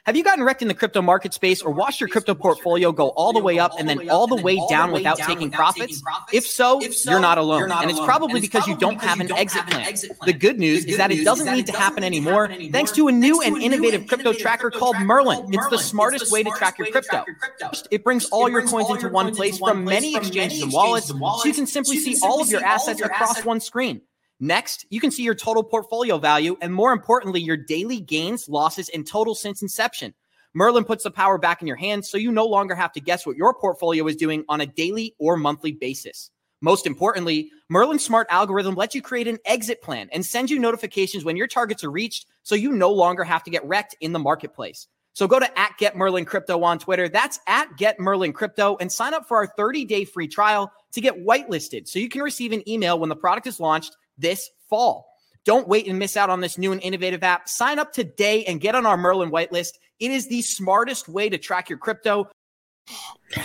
Have you gotten wrecked in the crypto market space or watched your crypto portfolio go all the way up and then all the way down without taking profits? If so, you're not alone. And it's probably because you don't have an exit plan. The good news is that it doesn't need to happen anymore thanks to a new and innovative crypto tracker called Merlin. It's the smartest way to track your crypto. It brings all your coins into one place from many exchanges and wallets so you can simply see all of your assets across one screen. Next, you can see your total portfolio value and more importantly, your daily gains, losses, and total since inception. Merlin puts the power back in your hands so you no longer have to guess what your portfolio is doing on a daily or monthly basis. Most importantly, Merlin's smart algorithm lets you create an exit plan and sends you notifications when your targets are reached so you no longer have to get wrecked in the marketplace. So go to at Get Merlin Crypto on Twitter. That's at Get Merlin Crypto and sign up for our 30 day free trial to get whitelisted so you can receive an email when the product is launched this fall. Don't wait and miss out on this new and innovative app. Sign up today and get on our Merlin whitelist. It is the smartest way to track your crypto.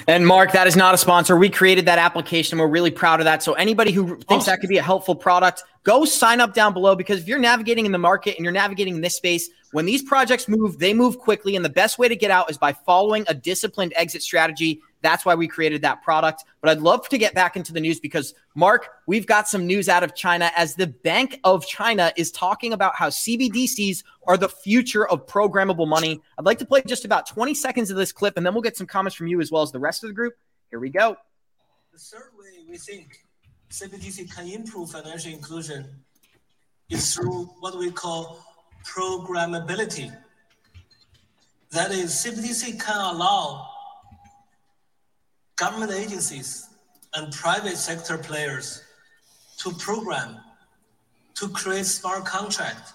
And Mark, that is not a sponsor. We created that application. We're really proud of that. So anybody who thinks that could be a helpful product, go sign up down below because if you're navigating in the market and you're navigating in this space, when these projects move, they move quickly. And the best way to get out is by following a disciplined exit strategy that's why we created that product. But I'd love to get back into the news because, Mark, we've got some news out of China as the Bank of China is talking about how CBDCs are the future of programmable money. I'd like to play just about 20 seconds of this clip and then we'll get some comments from you as well as the rest of the group. Here we go. The third way we think CBDC can improve financial inclusion is through what we call programmability. That is, CBDC can allow government agencies and private sector players to program, to create smart contract,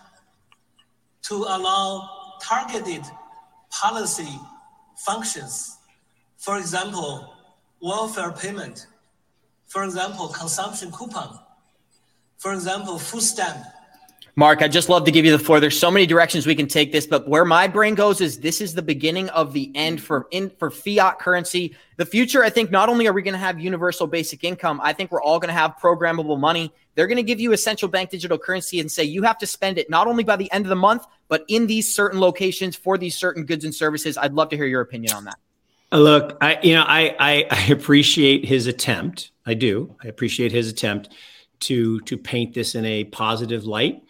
to allow targeted policy functions. For example, welfare payment. For example, consumption coupon. For example, food stamp. Mark, I'd just love to give you the floor. There's so many directions we can take this, but where my brain goes is this is the beginning of the end for in for fiat currency. The future, I think, not only are we going to have universal basic income, I think we're all going to have programmable money. They're going to give you a central bank digital currency and say you have to spend it not only by the end of the month, but in these certain locations for these certain goods and services. I'd love to hear your opinion on that. Look, I you know I, I I appreciate his attempt. I do. I appreciate his attempt to to paint this in a positive light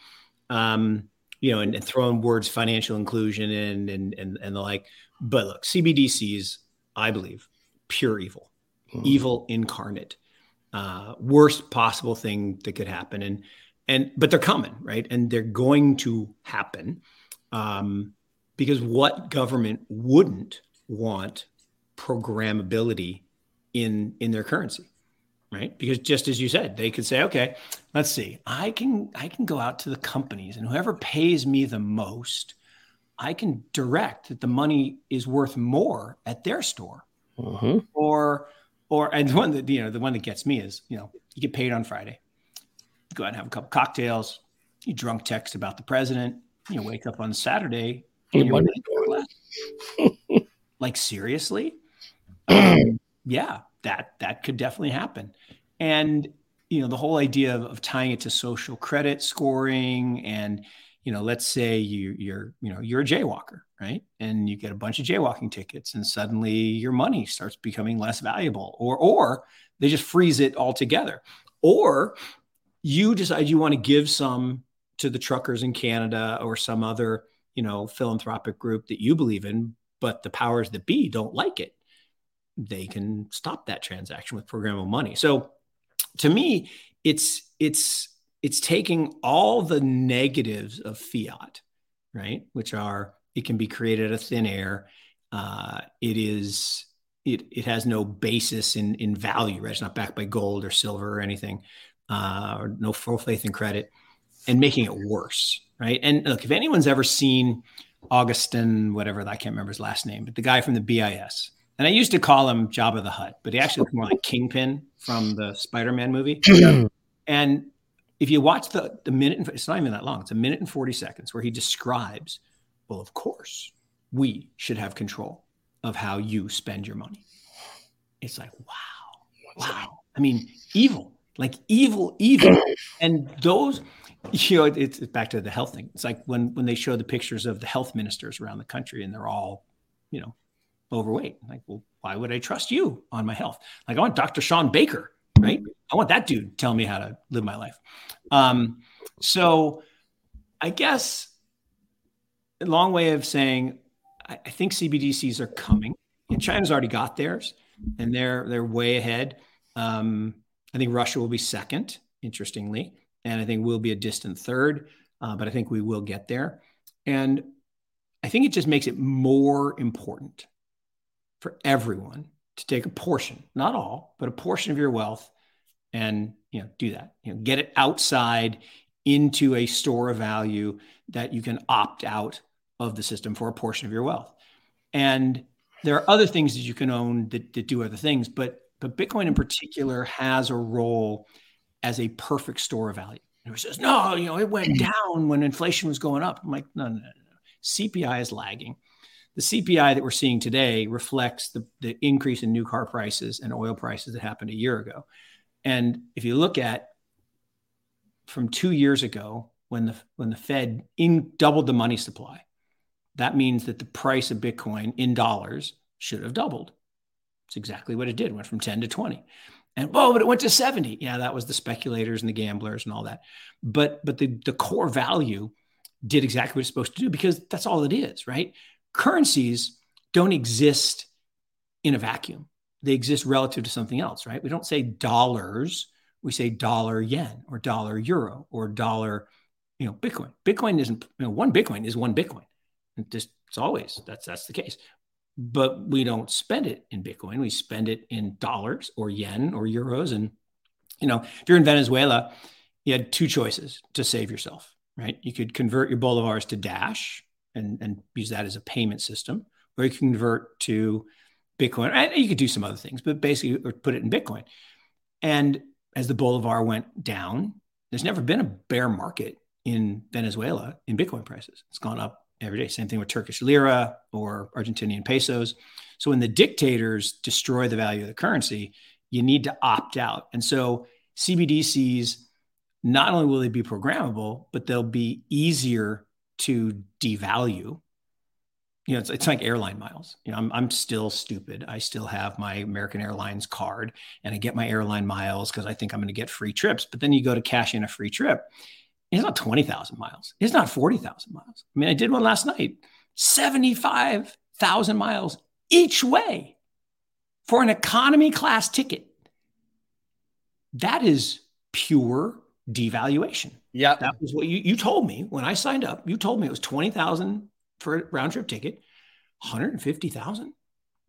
um, you know, and, and throwing words financial inclusion in and, and, and the like. But look, CBDCs, I believe, pure evil, mm-hmm. evil incarnate, uh, worst possible thing that could happen. And, and, but they're coming, right? And they're going to happen um, because what government wouldn't want programmability in, in their currency? Right? Because just as you said they could say okay let's see. I can i can go out to the companies and whoever pays me the most i can direct that the money is worth more at their store. Mm-hmm. or or and the one that you know the one that gets me is you know you get paid on friday. Go out and have a couple cocktails. You drunk text about the president. You wake up on saturday and you're like seriously? Um, <clears throat> yeah that that could definitely happen. And you know, the whole idea of, of tying it to social credit scoring and you know, let's say you you're you know you're a jaywalker, right? And you get a bunch of jaywalking tickets, and suddenly your money starts becoming less valuable, or or they just freeze it altogether, or you decide you want to give some to the truckers in Canada or some other you know philanthropic group that you believe in, but the powers that be don't like it they can stop that transaction with programmable money. So to me, it's it's it's taking all the negatives of fiat, right? Which are it can be created out of thin air. Uh, it is it it has no basis in in value, right? It's not backed by gold or silver or anything, uh, or no full faith and credit, and making it worse, right? And look, if anyone's ever seen Augustin, whatever I can't remember his last name, but the guy from the BIS, and I used to call him Jabba the Hutt, but he actually looks more like Kingpin from the Spider-Man movie. <clears throat> and if you watch the the minute, and, it's not even that long. It's a minute and forty seconds where he describes, well, of course, we should have control of how you spend your money. It's like, wow, wow. I mean, evil, like evil, evil, <clears throat> and those. You know, it's back to the health thing. It's like when when they show the pictures of the health ministers around the country, and they're all, you know, overweight. Like, well, why would I trust you on my health? Like, I want Dr. Shawn Baker, right? I want that dude telling me how to live my life. Um, so I guess a long way of saying I, I think CBDCs are coming. And China's already got theirs, and they're they're way ahead. Um, I think Russia will be second, interestingly, and I think we'll be a distant third. Uh, but I think we will get there, and I think it just makes it more important for everyone to take a portion, not all, but a portion of your wealth and you know do that. You know, get it outside into a store of value that you can opt out of the system for a portion of your wealth. And there are other things that you can own that, that do other things, but but Bitcoin in particular has a role as a perfect store of value. And it says, no, you know, it went down when inflation was going up. I'm like, no, no, no, no. CPI is lagging the CPI that we're seeing today reflects the, the increase in new car prices and oil prices that happened a year ago. And if you look at from two years ago, when the when the Fed in doubled the money supply, that means that the price of Bitcoin in dollars should have doubled. It's exactly what it did. It went from 10 to 20. And whoa, but it went to 70. Yeah, that was the speculators and the gamblers and all that. But but the, the core value did exactly what it's supposed to do because that's all it is, right? Currencies don't exist in a vacuum. They exist relative to something else, right? We don't say dollars, we say dollar yen or dollar euro or dollar, you know, Bitcoin. Bitcoin isn't, you know, one Bitcoin is one Bitcoin. It just, it's always, that's, that's the case. But we don't spend it in Bitcoin. We spend it in dollars or yen or euros. And, you know, if you're in Venezuela, you had two choices to save yourself, right? You could convert your bolivars to Dash, and, and use that as a payment system, or you can convert to Bitcoin. And you could do some other things, but basically, or put it in Bitcoin. And as the Bolivar went down, there's never been a bear market in Venezuela in Bitcoin prices. It's gone up every day. Same thing with Turkish lira or Argentinian pesos. So when the dictators destroy the value of the currency, you need to opt out. And so CBDCs not only will they be programmable, but they'll be easier to devalue. You know, it's, it's like airline miles. You know, I'm, I'm still stupid. I still have my American Airlines card and I get my airline miles because I think I'm going to get free trips. But then you go to cash in a free trip. It's not 20,000 miles. It's not 40,000 miles. I mean, I did one last night 75,000 miles each way for an economy class ticket. That is pure devaluation. Yeah. That was what you, you told me when I signed up. You told me it was 20,000 for a round trip ticket, 150,000.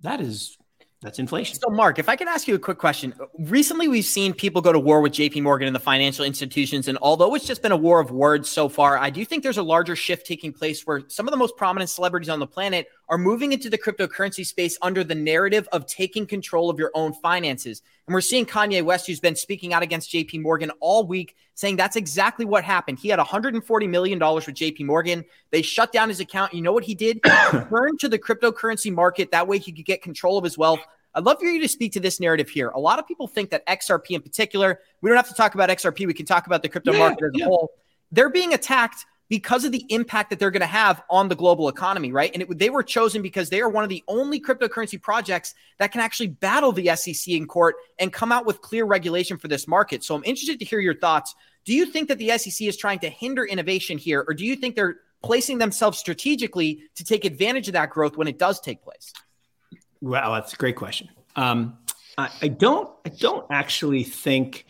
That is that's inflation. So, Mark, if I could ask you a quick question. Recently, we've seen people go to war with JP Morgan and the financial institutions. And although it's just been a war of words so far, I do think there's a larger shift taking place where some of the most prominent celebrities on the planet are moving into the cryptocurrency space under the narrative of taking control of your own finances. And we're seeing Kanye West, who's been speaking out against JP Morgan all week, saying that's exactly what happened. He had $140 million with JP Morgan. They shut down his account. You know what he did? <coughs> Turn to the cryptocurrency market. That way he could get control of his wealth. I'd love for you to speak to this narrative here. A lot of people think that XRP in particular, we don't have to talk about XRP. We can talk about the crypto yeah, market as yeah. a whole. They're being attacked because of the impact that they're going to have on the global economy, right? And it, they were chosen because they are one of the only cryptocurrency projects that can actually battle the SEC in court and come out with clear regulation for this market. So I'm interested to hear your thoughts. Do you think that the SEC is trying to hinder innovation here, or do you think they're placing themselves strategically to take advantage of that growth when it does take place? Well, that's a great question. Um, I, I don't. I don't actually think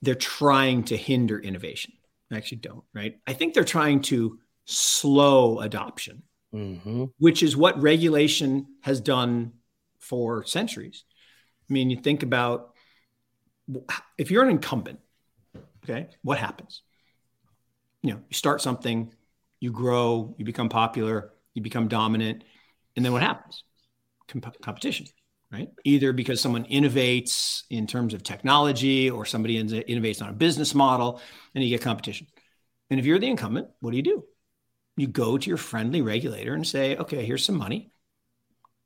they're trying to hinder innovation. I actually don't, right? I think they're trying to slow adoption, mm-hmm. which is what regulation has done for centuries. I mean, you think about if you're an incumbent, okay, what happens? You know, you start something, you grow, you become popular, you become dominant, and then what happens? Comp- competition, right? Either because someone innovates in terms of technology or somebody innovates on a business model and you get competition. And if you're the incumbent, what do you do? You go to your friendly regulator and say, okay, here's some money,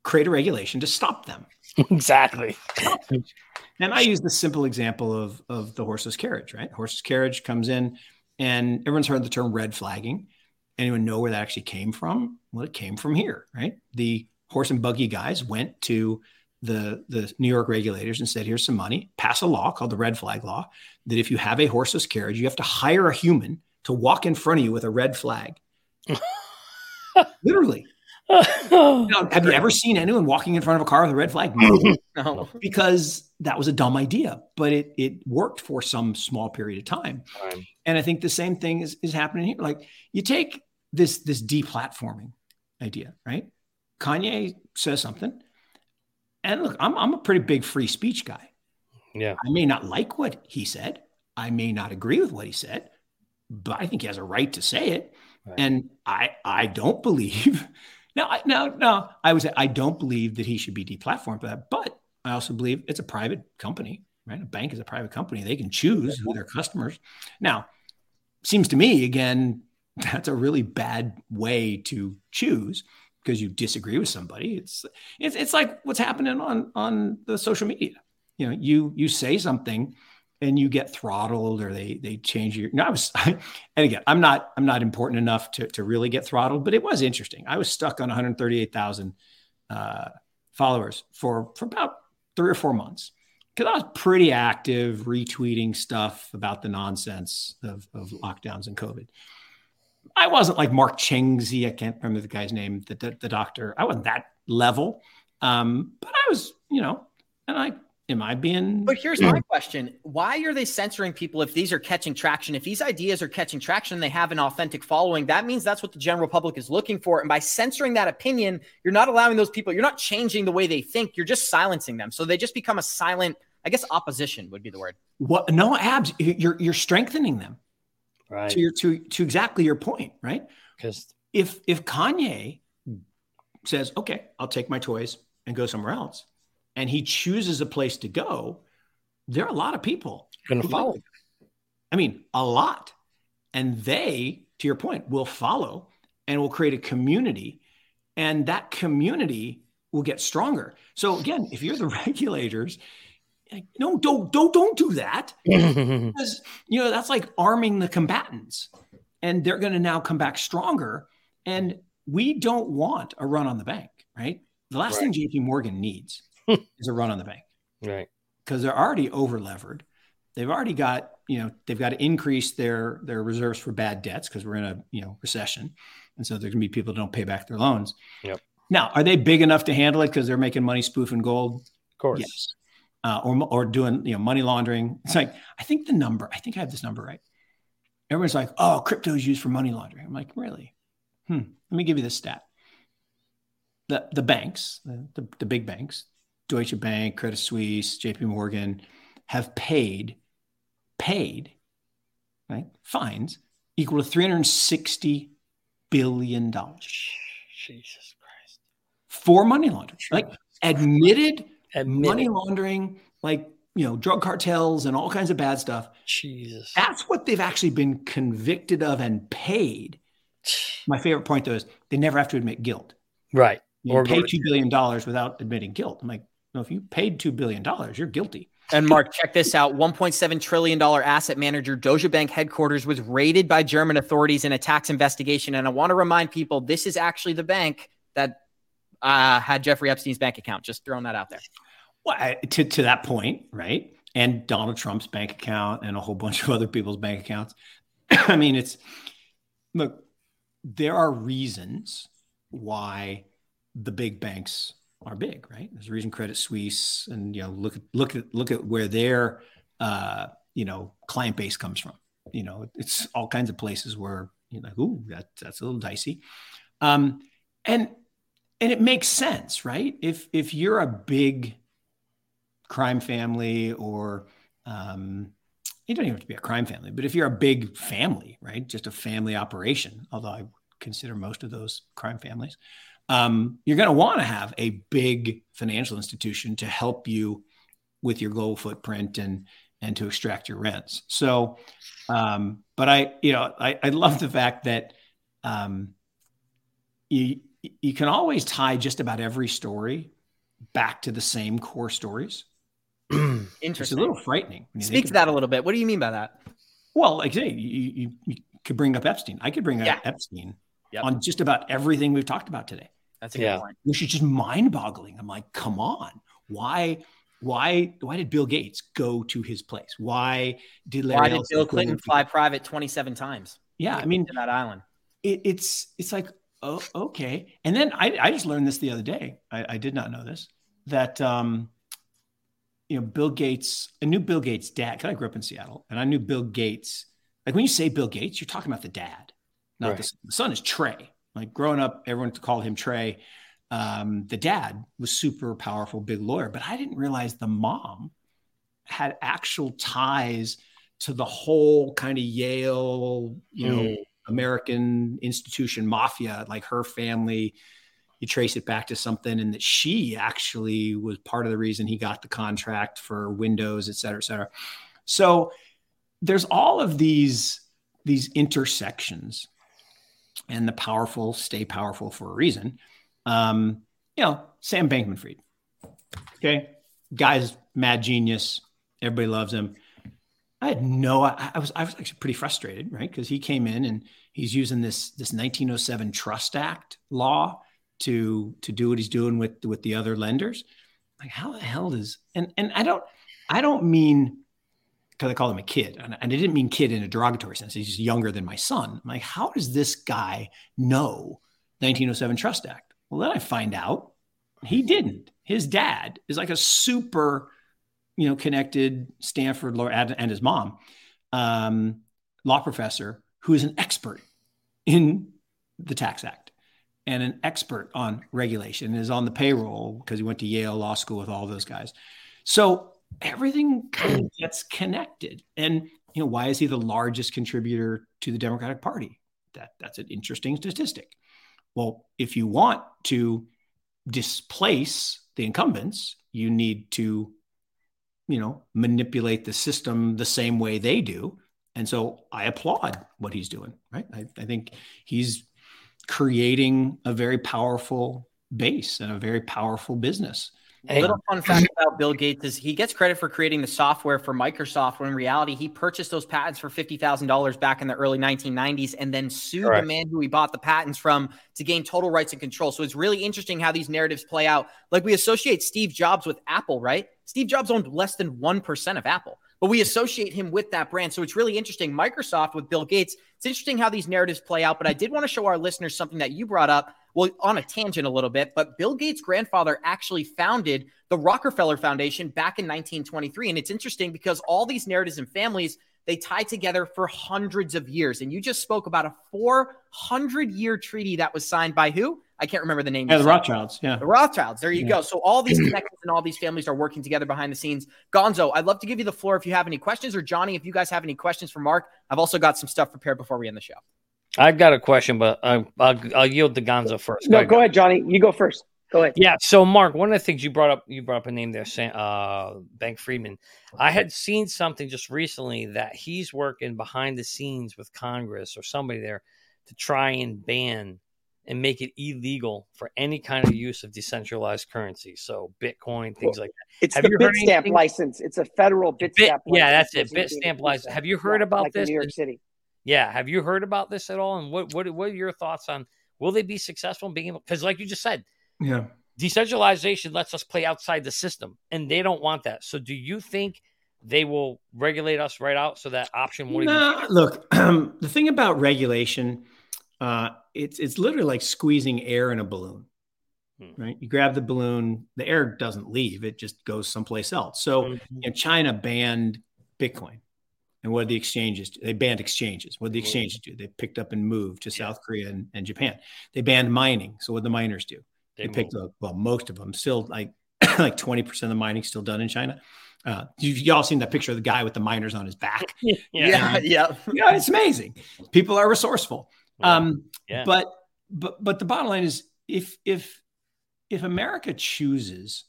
create a regulation to stop them. exactly. and I use the simple example of, of the horseless carriage, right? Horseless carriage comes in and everyone's heard the term red flagging. Anyone know where that actually came from? Well, it came from here, right? The horse and buggy guys went to the, the New York regulators and said, here's some money, pass a law called the red flag law that if you have a horseless carriage, you have to hire a human to walk in front of you with a red flag. <laughs> Literally. <laughs> now, have you ever seen anyone walking in front of a car with a red flag? No. <laughs> no. Because that was a dumb idea, but it it worked for some small period of time. time. And I think the same thing is, is happening here. Like you take this this deplatforming idea, right? Kanye says something. And look, I'm I'm a pretty big free speech guy. Yeah. I may not like what he said. I may not agree with what he said, but I think he has a right to say it. Right. And I I don't believe <laughs> now I now now I would say I don't believe that he should be deplatformed for that, but I also believe it's a private company, right? A bank is a private company. They can choose who their customers. Now, seems to me again, <laughs> that's a really bad way to choose because you disagree with somebody. It's it's it's like what's happening on on the social media. You know, you you say something and you get throttled or they they change your no i was <laughs> and again i'm not i'm not important enough to, to really get throttled but it was interesting i was stuck on 138000 uh, followers for for about three or four months because i was pretty active retweeting stuff about the nonsense of, of lockdowns and covid i wasn't like mark changizi i can't remember the guy's name the, the, the doctor i wasn't that level um, but i was you know and i Am I being? But here's my <clears throat> question: Why are they censoring people if these are catching traction? If these ideas are catching traction, and they have an authentic following. That means that's what the general public is looking for. And by censoring that opinion, you're not allowing those people. You're not changing the way they think. You're just silencing them. So they just become a silent. I guess opposition would be the word. What? No, abs. You're you're strengthening them. Right. To your to to exactly your point. Right. Because if if Kanye says, "Okay, I'll take my toys and go somewhere else," and he chooses a place to go, there are a lot of people going to follow. I mean, a lot. and they, to your point, will follow and will create a community. And that community will get stronger. So again, if you're the <laughs> regulators, no, don't don't don't do that <laughs> because you know that's like arming the combatants, and they're going to now come back stronger. And we don't want a run on the bank, right? The last right. thing J.P. Morgan needs <laughs> is a run on the bank, right? Because they're already over levered. They've already got you know they've got to increase their their reserves for bad debts because we're in a you know recession, and so there's going to be people that don't pay back their loans. Yep. Now, are they big enough to handle it because they're making money spoofing gold? Of course. Yes. Uh, or or doing you know money laundering. It's like I think the number. I think I have this number right. Everyone's like, "Oh, crypto is used for money laundering." I'm like, really? Hmm. Let me give you this stat. The the banks, the, the, the big banks, Deutsche Bank, Credit Suisse, J.P. Morgan, have paid paid right fines equal to 360 billion dollars. Jesus Christ. for money laundering, like admitted, admitted money laundering, like you know, drug cartels and all kinds of bad stuff. Jesus. That's what they've actually been convicted of and paid. <sighs> My favorite point though is they never have to admit guilt. Right. You or pay two billion dollars without admitting guilt. I'm like, no, if you paid two billion dollars, you're guilty. And Mark, check this out. $1.7 trillion asset manager Deutsche Bank headquarters was raided by German authorities in a tax investigation. And I want to remind people this is actually the bank that uh, had Jeffrey Epstein's bank account. Just throwing that out there. Well, to, to that point, right? And Donald Trump's bank account and a whole bunch of other people's bank accounts. <coughs> I mean, it's look, there are reasons why the big banks are big, right? There's a reason Credit Suisse and you know look at look at look at where their uh, you know client base comes from. You know, it's all kinds of places where you're like, ooh, that that's a little dicey. Um, and and it makes sense, right? If if you're a big crime family or um, you don't even have to be a crime family, but if you're a big family, right? Just a family operation, although I consider most of those crime families, um, you're going to want to have a big financial institution to help you with your global footprint and and to extract your rents. So, um, but I, you know, I, I love the fact that um, you you can always tie just about every story back to the same core stories. Interesting. <clears throat> It's a little frightening. Speak to that a little bit. What do you mean by that? Well, like I say, you, you, you could bring up Epstein. I could bring up yeah. Epstein yep. on just about everything we've talked about today. That's a yeah. point. Which is just mind-boggling. I'm like, come on, why, why, why did Bill Gates go to his place? Why did Larry why did Bill Clinton fly private 27 times? Yeah, I mean, to that island. It, it's it's like oh, okay. And then I, I just learned this the other day. I, I did not know this that, um, you know, Bill Gates, I knew Bill Gates' dad because I grew up in Seattle and I knew Bill Gates. Like when you say Bill Gates, you're talking about the dad, not right. the, son. the son is Trey. Like growing up, everyone called him Trey. Um, the dad was super powerful, big lawyer, but I didn't realize the mom had actual ties to the whole kind of Yale, you know, mm. American institution mafia, like her family. You trace it back to something, and that she actually was part of the reason he got the contract for Windows, et cetera, et cetera. So there's all of these these intersections, and the powerful stay powerful for a reason. Um, you know, Sam Bankman-Fried. Okay, guy's mad genius. Everybody loves him. I had no. I, I, was I was actually pretty frustrated, right? Because he came in and he's using this this 1907 Trust Act law to to do what he's doing with with the other lenders. Like, how the hell does and and I don't I don't mean because I call him a kid, and, and I didn't mean kid in a derogatory sense. He's just younger than my son. I'm like, how does this guy know 1907 Trust Act? Well, then I find out he didn't. His dad is like a super you know, connected Stanford lawyer and his mom, um, law professor who is an expert in the Tax Act and an expert on regulation is on the payroll because he went to Yale Law School with all those guys. So everything kind of gets connected. And you know, why is he the largest contributor to the Democratic Party? That that's an interesting statistic. Well, if you want to displace the incumbents, you need to you know, manipulate the system the same way they do. And so I applaud what he's doing, right? I, I think he's creating a very powerful base and a very powerful business. A little fun fact about Bill Gates is he gets credit for creating the software for Microsoft when in reality he purchased those patents for $50,000 back in the early 1990s and then sued the man who he bought the patents from to gain total rights and control. So it's really interesting how these narratives play out. Like we associate Steve Jobs with Apple, right? Steve Jobs owned less than 1% of Apple but we associate him with that brand. So it's really interesting. Microsoft with Bill Gates, it's interesting how these narratives play out. But I did want to show our listeners something that you brought up. Well, on a tangent a little bit, but Bill Gates' grandfather actually founded the Rockefeller Foundation back in 1923. And it's interesting because all these narratives and families they tie together for hundreds of years. And you just spoke about a 400 year treaty that was signed by who? I can't remember the name. Yeah, the Rothschilds. Yeah. The Rothschilds. There you yeah. go. So all these <clears throat> connections and all these families are working together behind the scenes. Gonzo, I'd love to give you the floor if you have any questions, or Johnny, if you guys have any questions for Mark. I've also got some stuff prepared before we end the show. I've got a question, but I'll, I'll, I'll yield to Gonzo first. No, go ahead, go ahead, Johnny. You go first. Go ahead. Yeah. So, Mark, one of the things you brought up, you brought up a name there, uh, Bank Friedman. I had seen something just recently that he's working behind the scenes with Congress or somebody there to try and ban and make it illegal for any kind of use of decentralized currency. So Bitcoin, things like that. It's Have the Bitstamp license. It's a federal Bitstamp Bit, Yeah, that's it. Bitstamp license. Have you heard about like this? New York City. Yeah. Have you heard about this at all? And what what what are your thoughts on will they be successful in being able because like you just said, yeah. Decentralization lets us play outside the system, and they don't want that. So, do you think they will regulate us right out so that option won't even? Look, um, <clears throat> the thing about regulation, uh, it's it's literally like squeezing air in a balloon, hmm. right? You grab the balloon, the air doesn't leave; it just goes someplace else. So, mm-hmm. you know, China banned Bitcoin. And what did the exchanges do? They banned exchanges. What did the exchanges do? They picked up and moved to yeah. South Korea and, and Japan. They banned mining. So what did the miners do? They, they picked up well most of them still like <clears throat> like 20% of the mining still done in China. Uh, you, y'all seen that picture of the guy with the miners on his back? <laughs> yeah, yeah, yeah. yeah. It's amazing. People are resourceful. Yeah. Um, yeah. But but but the bottom line is if if if America chooses,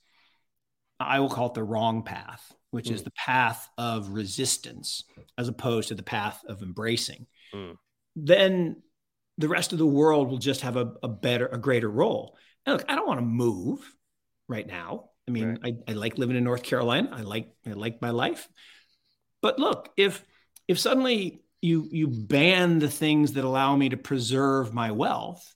I will call it the wrong path, which mm. is the path of resistance as opposed to the path of embracing, mm. then the rest of the world will just have a, a better, a greater role look, I don't want to move right now. I mean, right. I, I like living in North Carolina. I like I like my life. But look, if if suddenly you you ban the things that allow me to preserve my wealth,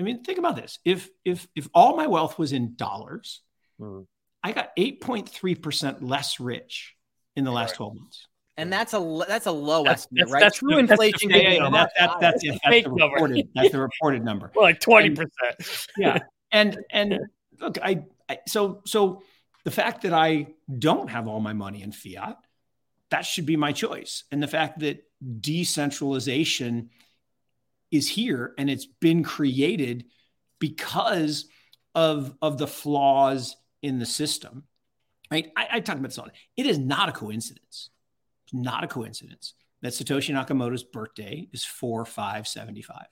I mean, think about this. If if if all my wealth was in dollars, mm-hmm. I got 8.3% less rich in the last 12 months. And that's a that's a low that's, estimate, that's, right? That's, True inflation. yeah, yeah, yeah. That, that, that's, that's, that's, the reported, that's the reported number. <laughs> Well, like twenty percent. <laughs> Yeah, and and look, I, I so so the fact that I don't have all my money in fiat, that should be my choice. And the fact that decentralization is here and it's been created because of of the flaws in the system. Right? I, I talked about this on. It is not a coincidence it's not a coincidence that Satoshi Nakamoto's birthday is 4575.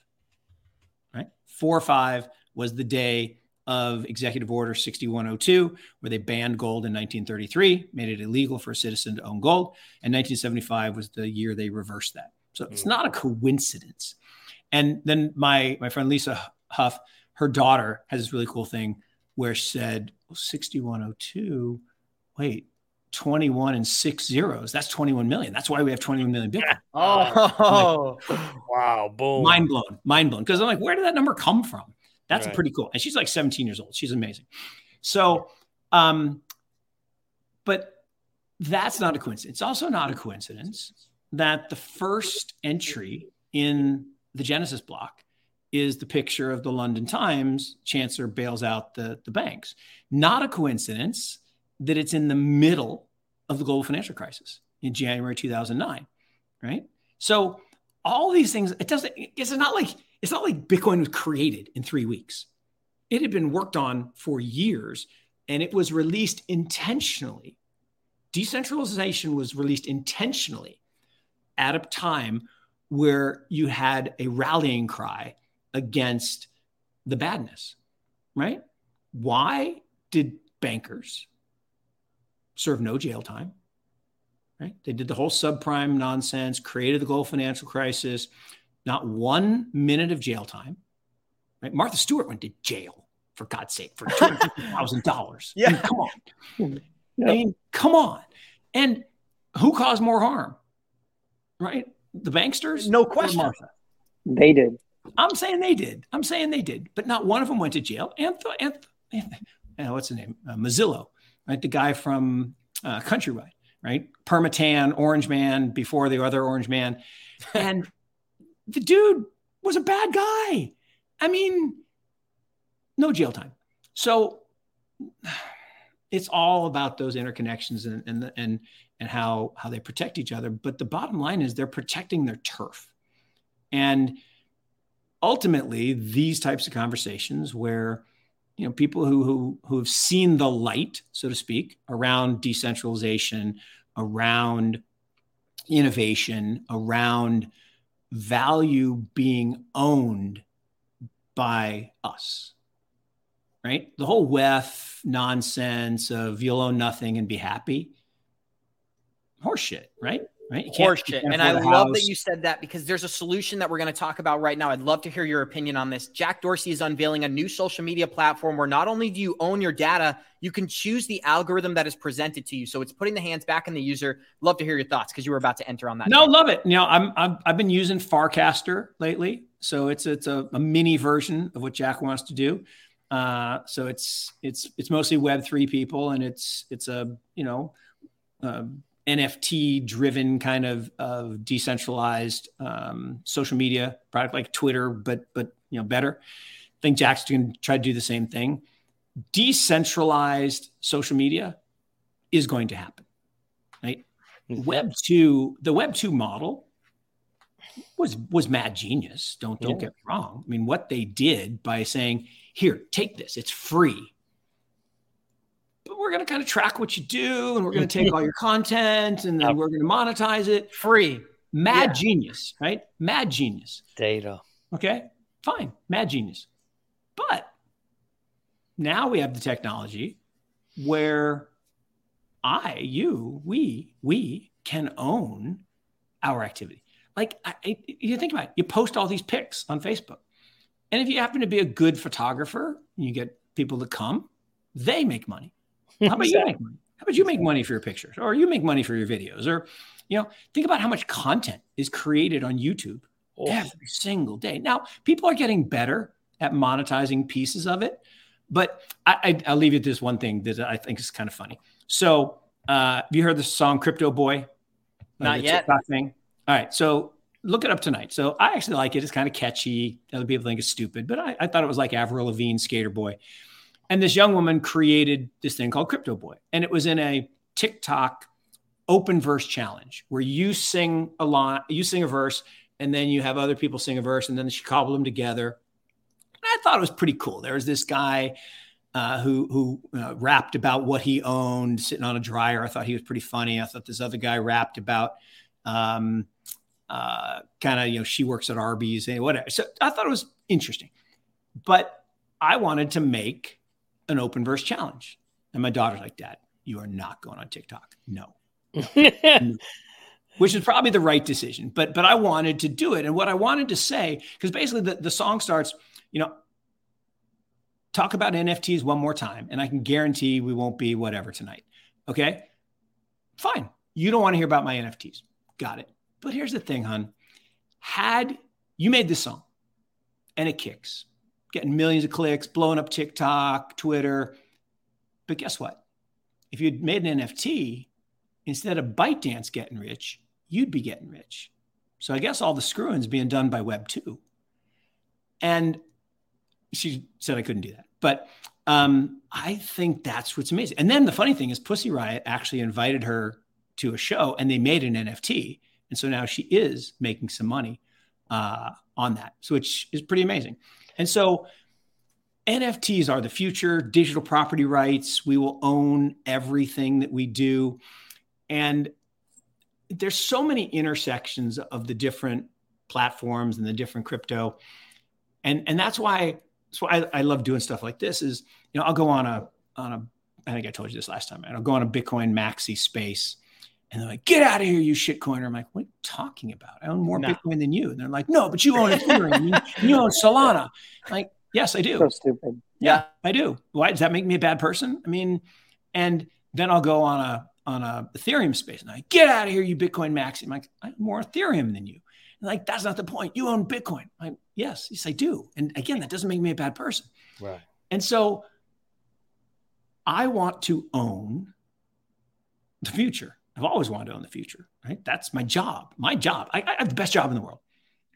Right? 45 was the day of Executive Order 6102, where they banned gold in 1933, made it illegal for a citizen to own gold. And 1975 was the year they reversed that. So it's hmm. not a coincidence. And then my my friend Lisa Huff, her daughter has this really cool thing where said, well, 6102, wait, 21 and six zeros. That's 21 million. That's why we have 21 million Bitcoin. <laughs> oh, like, wow. Boom. Mind blown. Mind blown. Because I'm like, where did that number come from? That's right. pretty cool. And she's like 17 years old. She's amazing. So, um, but that's not a coincidence. It's also not a coincidence that the first entry in the Genesis block is the picture of the London Times. Chancellor bails out the, the banks. Not a coincidence that it's in the middle of the global financial crisis in January 2009, right? So all these things, it doesn't, it's not like, it's not like Bitcoin was created in three weeks. It had been worked on for years and it was released intentionally. Decentralization was released intentionally at a time where you had a rallying cry against the badness, right? Why did bankers serve no jail time. right? They did the whole subprime nonsense, created the global financial crisis, not one minute of jail time. Right? Martha Stewart went to jail for God's sake for two hundred fifty thousand dollars. <laughs> Yeah, I mean, come on. I mean, come on. And who caused more harm? Right? The banksters? No question. Martha? They did. I'm saying they did. I'm saying they did, but not one of them went to jail. And Anth- Anth- what's the name? Uh, right? The guy from uh, Countrywide, right? Permatan, Orange Man, before the other Orange Man, <laughs> and the dude was a bad guy. I mean, no jail time. So it's all about those interconnections and and and and how how they protect each other. But the bottom line is they're protecting their turf, and ultimately these types of conversations where you know people who who who have seen the light, so to speak, around decentralization, around innovation, around value being owned by us. Right? The whole WEF nonsense of you'll own nothing and be happy. Horseshit, right? Right? Horseshit. And I love that you said that because there's a solution that we're going to talk about right now. I'd love to hear your opinion on this. Jack Dorsey is unveiling a new social media platform where not only do you own your data, you can choose the algorithm that is presented to you. So it's putting the hands back in the user. Love to hear your thoughts because you were about to enter on that. No, love it. You know, I'm, I'm I've been using Farcaster lately, so it's it's a, a mini version of what Jack wants to do. Uh, so it's it's it's mostly Web three people, and it's it's a you know. Uh, NFT driven kind of of decentralized um, social media product like Twitter, but but you know better. I think Jack's going to try to do the same thing. Decentralized social media is going to happen, right? Mm-hmm. Web two, the Web two model was was mad genius. Don't don't yeah. get me wrong. I mean, what they did by saying, "Here, take this. It's free but we're going to kind of track what you do and we're going to take <laughs> all your content and then we're going to monetize it. Free. Mad yeah. genius right? Mad genius. Data. Okay? Fine. Mad genius. But now we have the technology where i you we we can own our activity. Like I, you think about it you post all these pics on facebook. And if you happen to be a good photographer you get people to come they make money how about you make money? How about you make money for your pictures or you make money for your videos or, you know, think about how much content is created on YouTube oh. every single day. Now, people are getting better at monetizing pieces of it, but I, I, will leave you this one thing that I think is kind of funny. So, uh, have you heard the song Crypto Boy? Not yet. Thing? All right. So, look it up tonight. So, I actually like it. It's kind of catchy. Other people think it's stupid, but I, I thought it was like Avril Lavigne, Skater Boy. And this young woman created this thing called Crypto Boy. And it was in a TikTok open verse challenge where you sing a line, you sing a verse, and then you have other people sing a verse, and then she cobbled them together. And I thought it was pretty cool. There was this guy uh, who who uh, rapped about what he owned sitting on a dryer. I thought he was pretty funny. I thought this other guy rapped about um, uh, kind of you know she works at Arby's and whatever. So I thought it was interesting, but I wanted to make an open verse challenge. And my daughter's like, Dad, you are not going on TikTok. No. no. <laughs> Which is probably the right decision. But but I wanted to do it. And what I wanted to say, because basically the, the song starts, you know, talk about NFTs one more time. And I can guarantee we won't be whatever tonight. Okay. Fine. You don't want to hear about my NFTs. Got it. But here's the thing, hon. Had you made this song and it kicks, getting millions of clicks, blowing up TikTok, Twitter. But guess what? If you'd made an NFT, instead of ByteDance getting rich, you'd be getting rich. So I guess all the screwing's being done by Web 2. And she said I couldn't do that. But um, I think that's what's amazing. And then the funny thing is, Pussy Riot actually invited her to a show and they made an NFT. And so now she is making some money uh, on that, so which is pretty amazing. And so NFTs are the future, digital property rights. We will own everything that we do. And there's so many intersections of the different platforms and the different crypto. And, and that's why, that's why I, I love doing stuff like this is, you know, I'll go on a, on a, I think I told you this last time, I'll go on a Bitcoin maxi space And they're like, get out of here, you shitcoiner. I'm like, what are you talking about? I own more no. Bitcoin than you. And they're like, no, but you own Ethereum. you, you own Solana. I'm like, yes, I do. So stupid. Yeah, I do. Why does that make me a bad person? I mean, and then I'll go on a on a Ethereum space and I get out of here, you Bitcoin maxi. I'm like, I have more Ethereum than you. And like, that's not the point. You own Bitcoin. I'm like, yes, yes, I do. And again, that doesn't make me a bad person. Right. And so I want to own the future. I've always wanted to own the future, right? That's my job. My job. I, I have the best job in the world.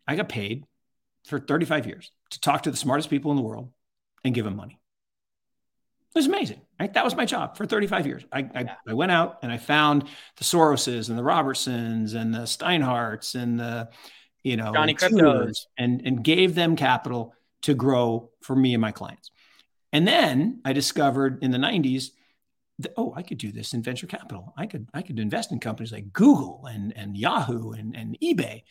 I got paid for 35 years to talk to the smartest people in the world and give them money. It was amazing. Right? That was my job for 35 years. I, I, yeah. I, went out and I found the Soroses and the Robertsons and the Steinhardts and the, you know, Johnny Kryptos and, and gave them capital to grow for me and my clients. And then I discovered in the 90s that, oh, I could do this in venture capital. I could, I could invest in companies like Google and, and Yahoo and, and eBay.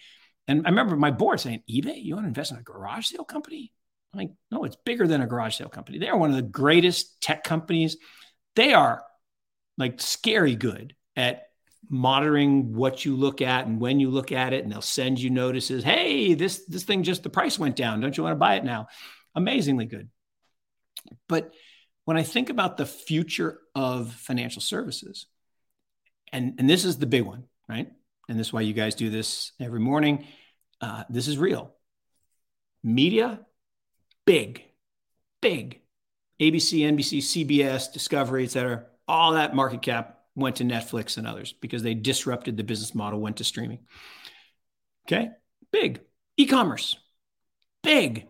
And I remember my board saying, eBay, you want to invest in a garage sale company? I'm like, no, it's bigger than a garage sale company. They are one of the greatest tech companies. They are like scary good at monitoring what you look at and when you look at it, and they'll send you notices. Hey, this this thing just the price went down. Don't you want to buy it now? Amazingly good. But when I think about the future of financial services, and and this is the big one, right? And this is why you guys do this every morning. Uh, this is real. Media big, big. ABC, NBC, CBS, Discovery, et cetera, all that market cap went to Netflix and others because they disrupted the business model, went to streaming. Okay, big. E commerce, big.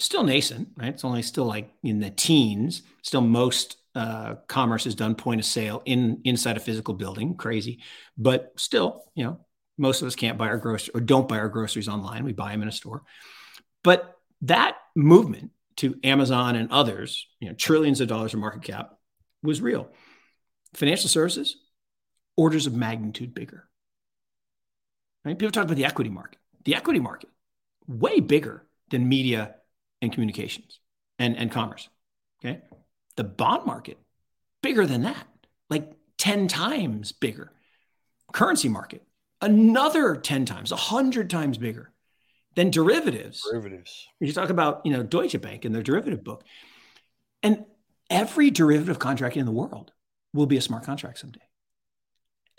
Still nascent, right? It's only still like in the teens. Still, most uh, commerce is done point of sale in inside a physical building. Crazy, but still, you know, most of us can't buy our groceries or don't buy our groceries online. We buy them in a store. But that movement to Amazon and others, you know, trillions of dollars of market cap was real. Financial services, orders of magnitude bigger. Right? People talk about the equity market. The equity market, way bigger than media and communications and, and commerce. Okay. The bond market, bigger than that, like 10 times bigger. Currency market, another 10 times, 100 times bigger than derivatives. Derivatives. You talk about, you know, Deutsche Bank and their derivative book. And every derivative contract in the world will be a smart contract someday.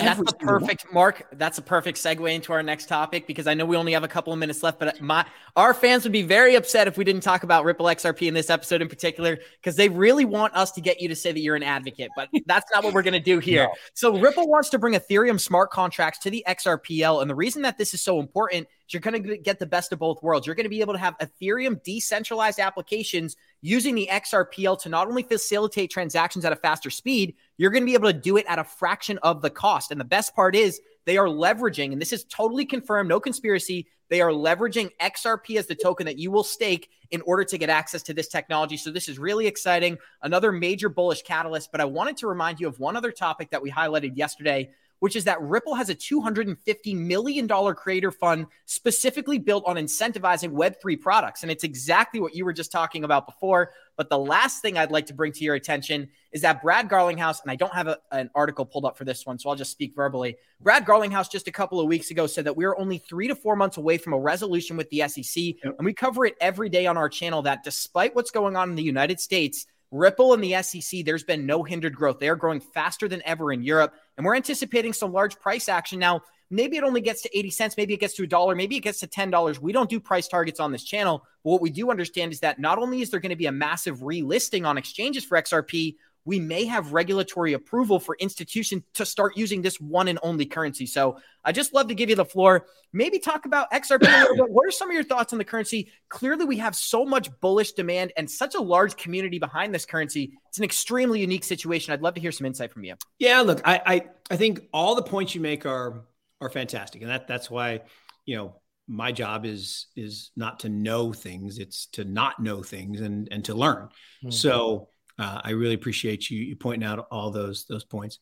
That's a perfect one. Mark. That's a perfect segue into our next topic because I know we only have a couple of minutes left, but my our fans would be very upset if we didn't talk about Ripple XRP in this episode in particular because they really want us to get you to say that you're an advocate, but <laughs> that's not what we're going to do here. No. So Ripple wants to bring Ethereum smart contracts to the XRPL, and the reason that this is so important is you're going to get the best of both worlds. You're going to be able to have Ethereum decentralized applications using the XRPL to not only facilitate transactions at a faster speed, you're going to be able to do it at a fraction of the cost. And the best part is they are leveraging, and this is totally confirmed, no conspiracy. They are leveraging XRP as the token that you will stake in order to get access to this technology. So this is really exciting. Another major bullish catalyst. But I wanted to remind you of one other topic that we highlighted yesterday which is that Ripple has a $250 million creator fund specifically built on incentivizing Web3 products. And it's exactly what you were just talking about before. But the last thing I'd like to bring to your attention is that Brad Garlinghouse, and I don't have a, an article pulled up for this one, so I'll just speak verbally. Brad Garlinghouse just a couple of weeks ago said that we are only three to four months away from a resolution with the SEC. Yep. And we cover it every day on our channel that despite what's going on in the United States, Ripple and the SEC, there's been no hindered growth. They are growing faster than ever in Europe, and we're anticipating some large price action. Now, maybe it only gets to 80 cents, maybe it gets to a dollar, maybe it gets to $10. We don't do price targets on this channel. But what we do understand is that not only is there going to be a massive relisting on exchanges for XRP, we may have regulatory approval for institutions to start using this one and only currency. So I just love to give you the floor. Maybe talk about XRP a little bit. What are some of your thoughts on the currency? Clearly, we have so much bullish demand and such a large community behind this currency. It's an extremely unique situation. I'd love to hear some insight from you. Yeah, look, I I, I think all the points you make are are fantastic, and that that's why you know my job is is not to know things; it's to not know things and and to learn. Mm-hmm. So uh, I really appreciate you, you pointing out all those those points.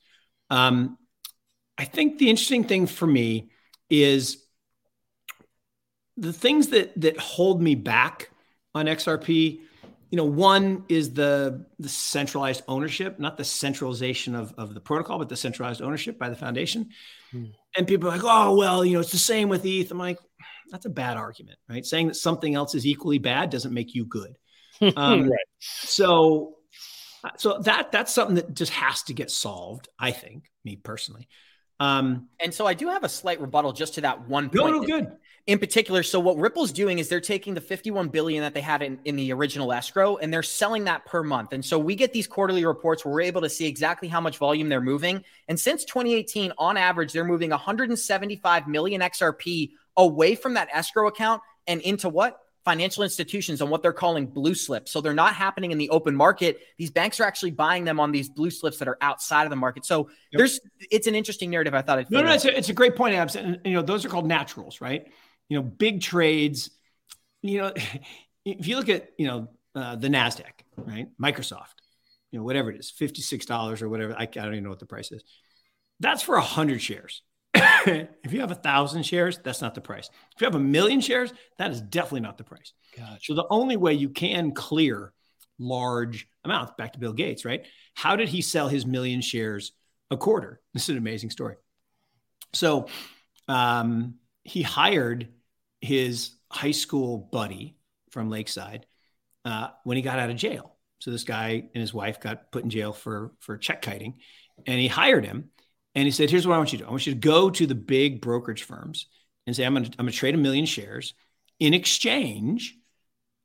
Um, I think the interesting thing for me is the things that that hold me back on XRP you know, one is the the centralized ownership, not the centralization of, of the protocol, but the centralized ownership by the foundation. Hmm. And people are like, oh, well, you know, it's the same with ETH. I'm like, that's a bad argument, right? Saying that something else is equally bad doesn't make you good. <laughs> Um, right. So, so that that's something that just has to get solved. I think, me personally. Um, and so I do have a slight rebuttal just to that one point. No, no, good. In particular, so what Ripple's doing is they're taking the 51 billion that they had in, in the original escrow and they're selling that per month. And so we get these quarterly reports where we're able to see exactly how much volume they're moving. And since 2018, on average, they're moving 175 million XRP away from that escrow account and into what? financial institutions on what they're calling blue slips. So they're not happening in the open market. These banks are actually buying them on these blue slips that are outside of the market. So yep. there's it's an interesting narrative. I thought. No, no, it's a, it's a great point, Abs. And you know, those are called naturals, right? You know, big trades. You know, <laughs> if you look at you know uh, the Nasdaq, right? Microsoft, you know, whatever it is, fifty six dollars or whatever. I, I don't even know what the price is. That's for a hundred shares. <laughs> if you have a thousand shares, that's not the price. If you have a million shares, that is definitely not the price. Gotcha. So the only way you can clear large amounts, back to Bill Gates, right? How did he sell his million shares a quarter? <laughs> This is an amazing story. So um, he hired his high school buddy from Lakeside uh, when he got out of jail. So this guy and his wife got put in jail for for check kiting, and he hired him and he said, Here's what I want you to do I want you to go to the big brokerage firms and say, I'm going to, I'm going to trade a million shares. In exchange,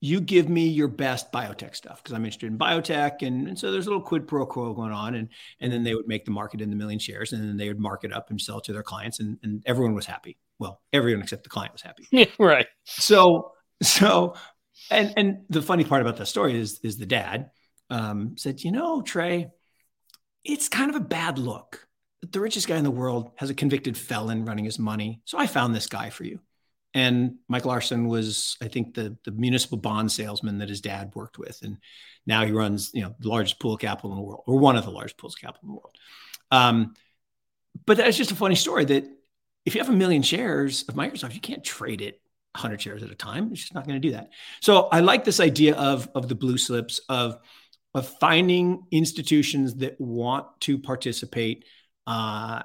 you give me your best biotech stuff because I'm interested in biotech. And, and, so there's a little quid pro quo going on. And, and then they would make the market in the million shares and then they would mark it up and sell it to their clients. And, and everyone was happy. Well, everyone except the client was happy. <laughs> Yeah, right. So, so, and, and the funny part about that story is, is the dad um, said, you know, Trey, it's kind of a bad look the richest guy in the world has a convicted felon running his money. So I found this guy for you. And Mike Larson was, I think, the, the municipal bond salesman that his dad worked with. And now he runs, you know, the largest pool of capital in the world, or one of the largest pools of capital in the world. Um, but that's just a funny story that if you have a million shares of Microsoft, you can't trade it 100 shares at a time. It's just not going to do that. So I like this idea of, of the blue slips, of, of finding institutions that want to participate uh,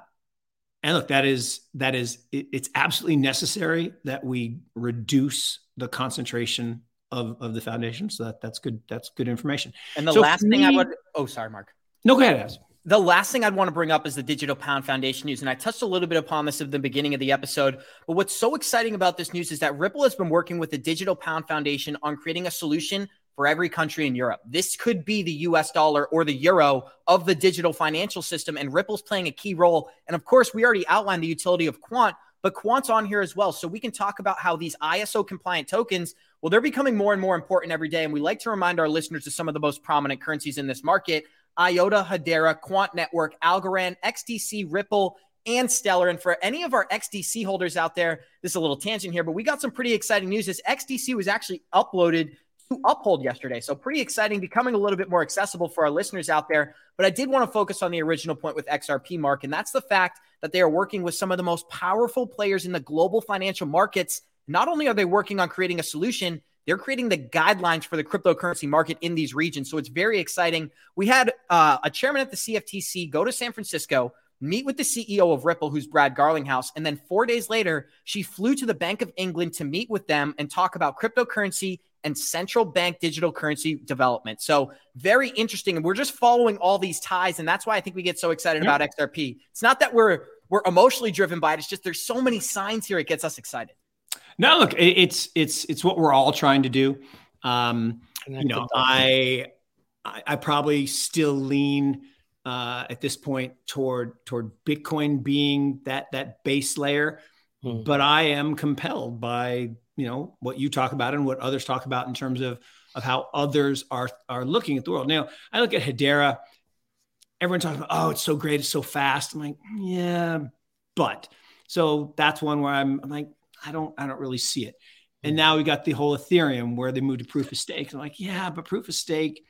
and look, that is that is it, it's absolutely necessary that we reduce the concentration of of the foundation. So that that's good. That's good information. And the so last thing me, I would oh sorry, Mark. No, go ahead, Abs. The last thing I'd want to bring up is the Digital Pound Foundation news. And I touched a little bit upon this at the beginning of the episode. But what's so exciting about this news is that Ripple has been working with the Digital Pound Foundation on creating a solution for every country in Europe. This could be the US dollar or the euro of the digital financial system, and Ripple's playing a key role. And of course, we already outlined the utility of Quant, but Quant's on here as well. So we can talk about how these ISO compliant tokens, well, they're becoming more and more important every day. And we like to remind our listeners of some of the most prominent currencies in this market IOTA, Hedera, Quant Network, Algorand, XDC, Ripple, and Stellar. And for any of our XDC holders out there, this is a little tangent here, but we got some pretty exciting news. This XDC was actually uploaded to Uphold yesterday. So pretty exciting, becoming a little bit more accessible for our listeners out there. But I did want to focus on the original point with XRP, Mark, and that's the fact that they are working with some of the most powerful players in the global financial markets. Not only are they working on creating a solution, they're creating the guidelines for the cryptocurrency market in these regions. So it's very exciting. We had uh, a chairman at the CFTC go to San Francisco, meet with the CEO of Ripple, who's Brad Garlinghouse. And then four days later, she flew to the Bank of England to meet with them and talk about cryptocurrency and central bank digital currency development. So very interesting. And we're just following all these ties. And that's why I think we get so excited about XRP. It's not that we're we're emotionally driven by it. It's just there's so many signs here. It gets us excited. No, look, it's it's it's what we're all trying to do. Um, you know, I, I I probably still lean uh, at this point toward toward Bitcoin being that that base layer, hmm. but I am compelled by you know what you talk about and what others talk about in terms of of how others are are looking at the world. Now, I look at Hedera. Everyone talks about, oh, it's so great, it's so fast. I'm like, yeah, but so that's one where I'm, I'm like, I don't, I don't really see it. And now we got the whole Ethereum where they moved to proof of stake. I'm like, yeah, but proof of stake.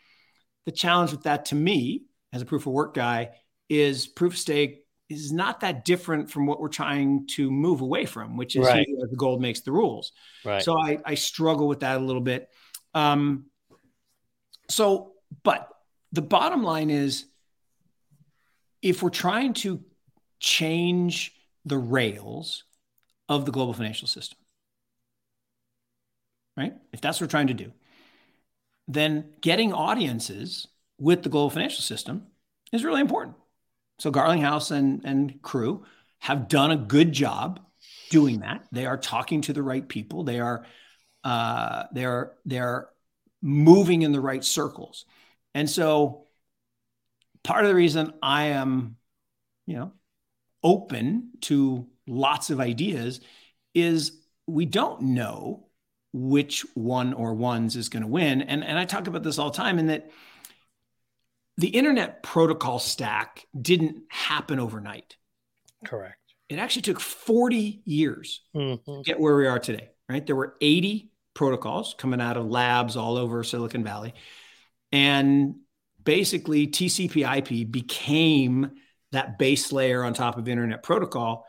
The challenge with that to me, as a proof of work guy, is proof of stake is not that different from what we're trying to move away from, which is right. the gold makes the rules. Right. So I, I struggle with that a little bit. Um, So, but the bottom line is if we're trying to change the rails of the global financial system, right? If that's what we're trying to do, then getting audiences with the global financial system is really important. So Garlinghouse and, and crew have done a good job doing that. They are talking to the right people. They are uh, they are they are moving in the right circles. And so part of the reason I am, you know, open to lots of ideas is we don't know which one or ones is going to win. And, and I talk about this all the time in that the internet protocol stack didn't happen overnight. Correct. It actually took 40 years mm-hmm. to get where we are today, right? There were 80 protocols coming out of labs all over Silicon Valley. And basically, TCP IP became that base layer on top of Internet Protocol,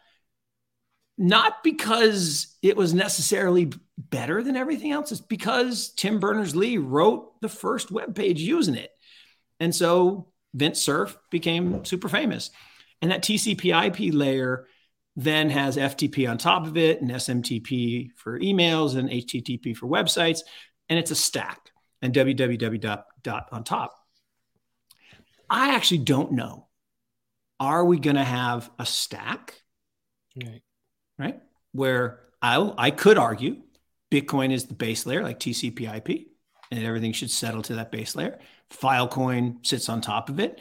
not because it was necessarily better than everything else, it's because Tim Berners Lee wrote the first web page using it. And so Vint Cerf became super famous. And that TCP IP layer then has FTP on top of it and SMTP for emails and HTTP for websites. And it's a stack and www dot, dot on top. I actually don't know. Are we going to have a stack? Right. Right. Where I I could argue Bitcoin is the base layer, like TCP IP, and everything should settle to that base layer. Filecoin sits on top of it.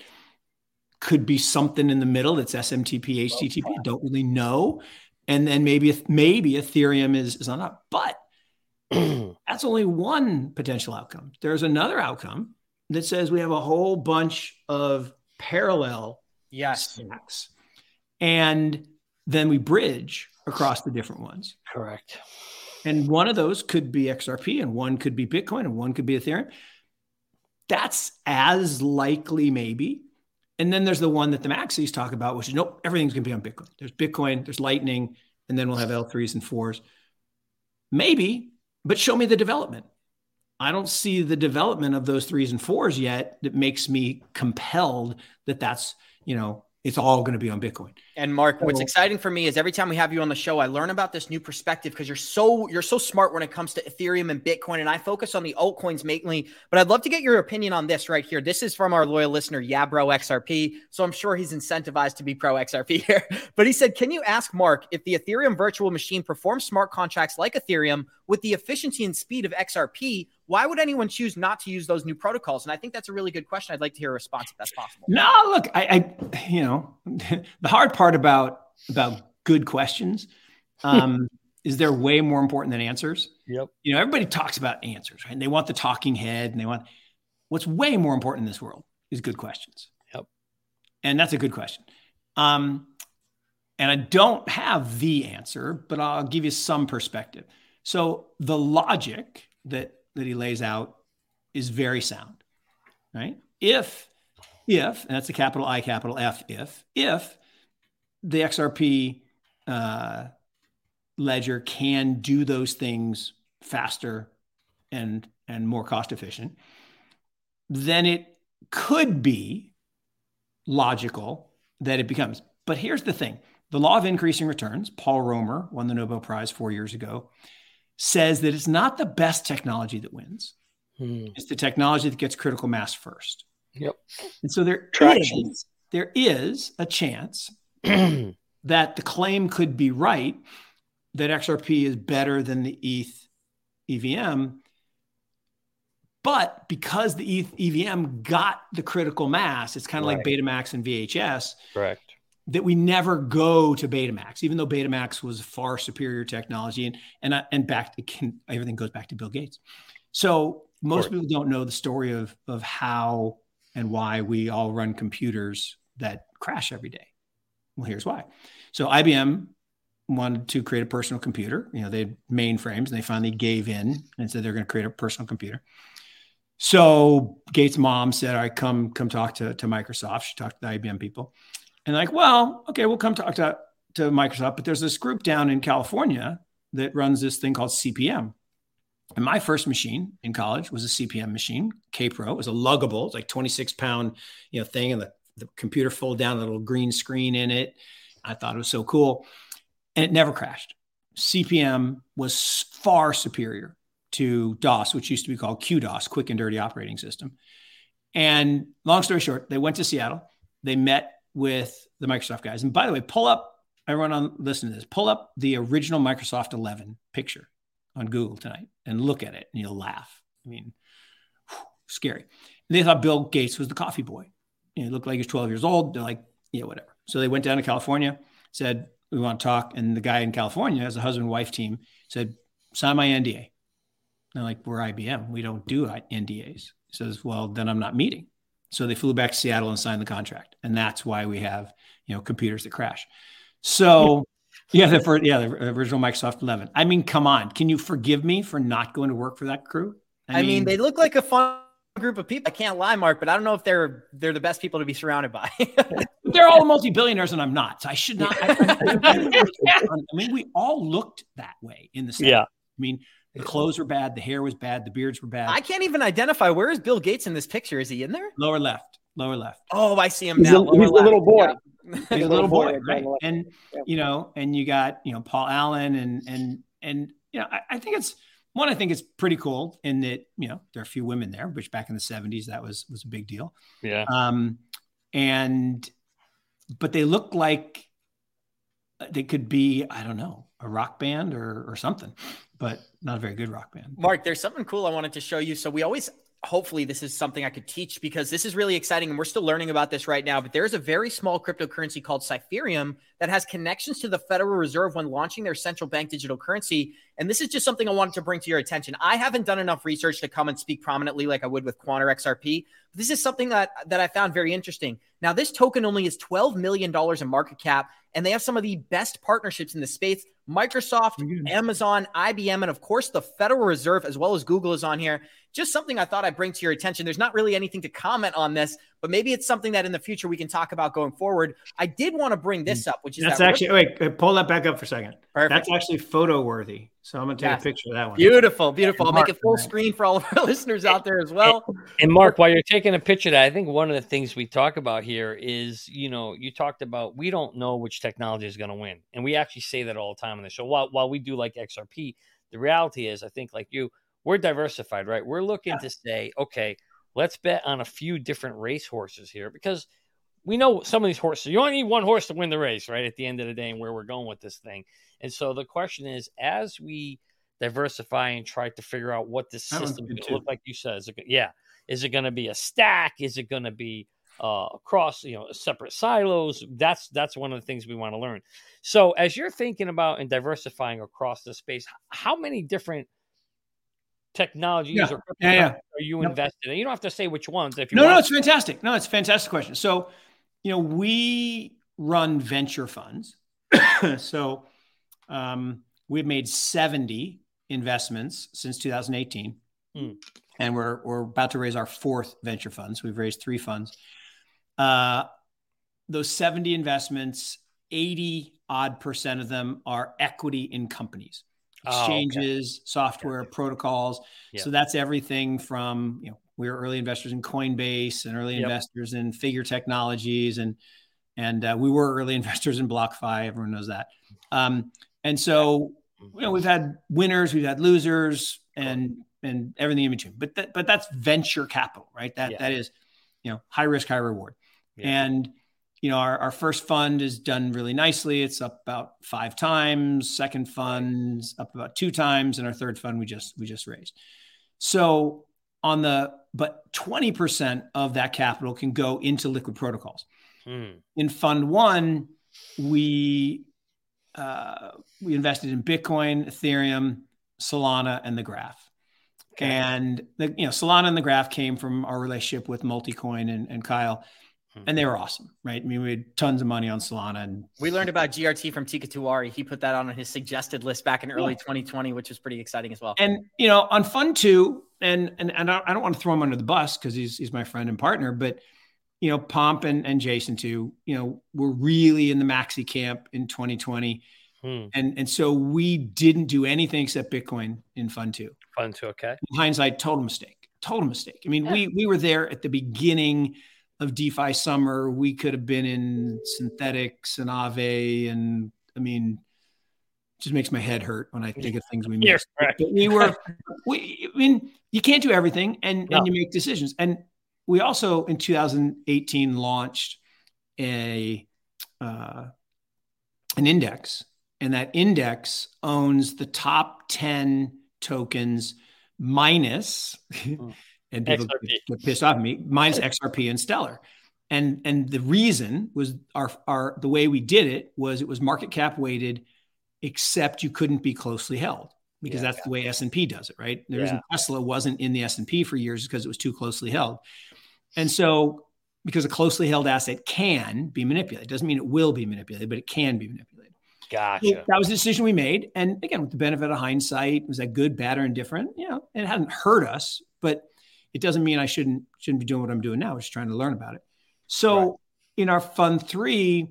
Could be something in the middle that's SMTP, HTTP. I don't really know. And then maybe maybe Ethereum is, is on up. But <clears throat> that's only one potential outcome. There's another outcome that says we have a whole bunch of parallel yes. stacks. And then we bridge across the different ones. Correct. And one of those could be XRP, and one could be Bitcoin, and one could be Ethereum. That's as likely, maybe. And then there's the one that the maxis talk about, which is nope, everything's going to be on Bitcoin. There's Bitcoin, there's Lightning, and then we'll have L3s and fours. Maybe, but show me the development. I don't see the development of those threes and fours yet that makes me compelled that that's, you know, it's all going to be on Bitcoin. And Mark, what's exciting for me is every time we have you on the show, I learn about this new perspective because you're so you're so smart when it comes to Ethereum and Bitcoin. And I focus on the altcoins mainly, but I'd love to get your opinion on this right here. This is from our loyal listener, Yeah Bro XRP. So I'm sure he's incentivized to be pro XRP <laughs> here. But he said, Can you ask Mark if the Ethereum virtual machine performs smart contracts like Ethereum with the efficiency and speed of XRP? Why would anyone choose not to use those new protocols? And I think that's a really good question. I'd like to hear a response if that's possible. No, look, I, I you know, <laughs> the hard part about about good questions <laughs> um, is they're way more important than answers. Yep. You know, everybody talks about answers, right? And they want the talking head, and they want what's way more important in this world is good questions. Yep. And that's a good question. Um, and I don't have the answer, but I'll give you some perspective. So the logic that that he lays out is very sound, right? If, if, and that's a capital I, capital F, if, if the XRP uh, ledger can do those things faster and and more cost efficient, then it could be logical that it becomes. But here's the thing: the law of increasing returns. Paul Romer won the Nobel Prize four years ago says that it's not the best technology that wins. Hmm. It's the technology that gets critical mass first. Yep. And so there is, there is a chance <clears throat> that the claim could be right that XRP is better than the ETH EVM. But because the ETH EVM got the critical mass, it's kind of right. like Betamax and VHS. Correct that we never go to Betamax, even though Betamax was far superior technology and and and back can, everything goes back to Bill Gates. So most people don't know the story of of how and why we all run computers that crash every day. Well, here's why. So IBM wanted to create a personal computer. You know, they had mainframes and they finally gave in and said they're going to create a personal computer. So Gates' mom said, "All right, come come talk to, to Microsoft." She talked to the IBM people. And like, well, okay, we'll come talk to, to Microsoft, but there's this group down in California that runs this thing called CP/M. And my first machine in college was a CPM machine, Kaypro. It was a luggable, it's like 26 pound, you know, thing, and the, the computer folded down a little green screen in it. I thought it was so cool. And it never crashed. CPM was far superior to DOS, which used to be called QDOS, Quick and Dirty Operating System. And long story short, they went to Seattle. They met with the Microsoft guys. And by the way, pull up everyone on listen to this. Pull up the original Microsoft 11 picture on Google tonight and look at it, and you'll laugh. I mean, whew, scary. And they thought Bill Gates was the coffee boy. You know, he looked like he's 12 years old. They're like, yeah, whatever. So they went down to California, said, we want to talk. And the guy in California, as a husband wife team, said, sign my NDA. They're like, we're IBM. We don't do NDAs. He says, well, then I'm not meeting. So they flew back to Seattle and signed the contract. And that's why we have, you know, computers that crash. So yeah, the first, yeah, the original Microsoft 11. I mean, come on. Can you forgive me for not going to work for that crew? I, I mean, mean, they look like a fun group of people. I can't lie, Mark, but I don't know if they're they're the best people to be surrounded by. <laughs> they're all multi-billionaires, and I'm not. So I should not. I, I, I, <laughs> mean, we all looked that way in the States. Yeah. I mean, the clothes were bad, the hair was bad, the beards were bad. I can't even identify where is Bill Gates in this picture. Is he in there? Lower left. Lower left. Oh, I see him he's now. A, he's a little boy. Yeah. He's a little boy, right? And yeah. you know, and you got you know Paul Allen, and and and you know, I, I, think it's one. I think it's pretty cool in that you know there are a few women there, which back in the '70s that was was a big deal. Yeah. Um, and but they look like they could be I don't know a rock band or or something, but not a very good rock band. Mark, there's something cool I wanted to show you. So we always hopefully this is something I could teach because this is really exciting and we're still learning about this right now. But there's a very small cryptocurrency called Cypherium that has connections to the Federal Reserve when launching their central bank digital currency. And this is just something I wanted to bring to your attention. I haven't done enough research to come and speak prominently like I would with Quant or XRP. This is something that, that I found very interesting. Now, this token only is $12 million in market cap, and they have some of the best partnerships in the space. Microsoft, mm-hmm. Amazon, IBM, and of course, the Federal Reserve, as well as Google, is on here just something I thought I'd bring to your attention. There's not really anything to comment on this, but maybe it's something that in the future we can talk about going forward. I did want to bring this up, which is that's that actually wait, pull that back up for a second. Perfect. That's actually photo worthy. So I'm gonna take yes. a picture of that one. Beautiful, beautiful. I'll make it full screen for all of our <laughs> listeners out there as well. And Mark, while you're taking a picture of that, I think one of the things we talk about here is, you know, you talked about we don't know which technology is going to win, and we actually say that all the time on the show. While while we do like XRP, the reality is, I think like you, we're diversified, right? We're looking yeah. to say, okay, let's bet on a few different race horses here because we know some of these horses. You only need one horse to win the race, right? At the end of the day, and where we're going with this thing. And so the question is, as we diversify and try to figure out what this system is look like, you said, is it, yeah, is it going to be a stack? Is it going to be uh, across, you know, separate silos? That's that's one of the things we want to learn. So as you're thinking about and diversifying across the space, how many different technologies yeah. or yeah, yeah. are you invested in? You don't have to say which ones. If you no, want. no, it's fantastic. No, it's a fantastic question. So, you know, we run venture funds. <coughs> so, um, we've made 70 investments since 2018. Mm. And we're, we're about to raise our fourth venture funds. We've raised three funds. Uh, those 70 investments, 80 odd percent of them are equity in companies exchanges, oh, okay. software, protocols. Yep. So that's everything from, you know, we were early investors in Coinbase and early yep. investors in Figure Technologies and and uh, we were early <laughs> investors in BlockFi. Everyone knows that. Um, and so, you know, we've had winners, we've had losers, and and everything in between. But that, but that's venture capital, right? That yeah. that is, you know, high risk, high reward. Yeah. And you know, our, our first fund is done really nicely. It's up about five times. Second fund's up about two times, and our third fund we just we just raised. So on the but 20% of that capital can go into liquid protocols. Hmm. In fund one, we uh, we invested in Bitcoin, Ethereum, Solana, and the Graph. Okay. And the you know Solana and the Graph came from our relationship with Multicoin and, and Kyle and they were awesome, right? I mean, we had tons of money on Solana, and we learned about GRT from Teeka Tiwari. He put that on his suggested list back in early yeah. 2020, which was pretty exciting as well. And you know, on Fund Two, and and and I don't want to throw him under the bus because he's he's my friend and partner, but you know, Pomp and, and Jason too, you know, were really in the maxi camp in 2020. Hmm. And and so we didn't do anything except Bitcoin in Fund Two. Fund two, okay. In hindsight, total mistake. Total mistake. I mean, yeah. we we were there at the beginning of DeFi summer. We could have been in Synthetix and Aave, and I mean, just makes my head hurt when I think of things we missed. But we were, <laughs> we, I mean, you can't do everything, and no. and you make decisions. And we also in 2018 launched a uh, an index, and that index owns the top 10 tokens minus, hmm. <laughs> and people XRP. get pissed off at me, minus XRP and Stellar. And and the reason was our our the way we did it was it was market cap weighted, except you couldn't be closely held because yeah, that's yeah. the way S and P does it, right? The yeah. reason Tesla wasn't in the S and P for years is because it was too closely held, and so because a closely held asset can be manipulated, it doesn't mean it will be manipulated, but it can be manipulated. Gotcha. So that was the decision we made. And again, with the benefit of hindsight, was that good, bad, or indifferent? You know, it hadn't hurt us, but it doesn't mean I shouldn't shouldn't be doing what I'm doing now. I'm just trying to learn about it. So right. in our fund three,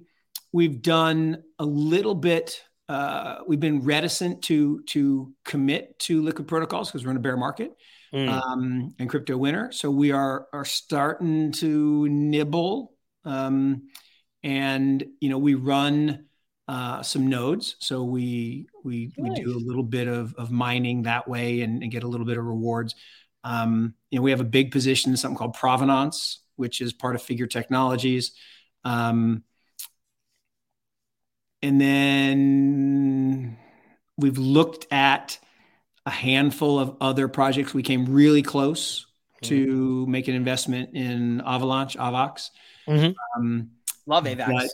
we've done a little bit. Uh, we've been reticent to to commit to liquid protocols because we're in a bear market mm. um, and crypto winter. So we are are starting to nibble, um, and you know we run uh, some nodes. So we we nice. we do a little bit of, of mining that way and, and get a little bit of rewards. Um, you know, we have a big position in something called Provenance, which is part of Figure Technologies. Um, and then we've looked at a handful of other projects. We came really close mm-hmm. to make an investment in Avalanche, Avax. Mm-hmm. Um, Love Avax.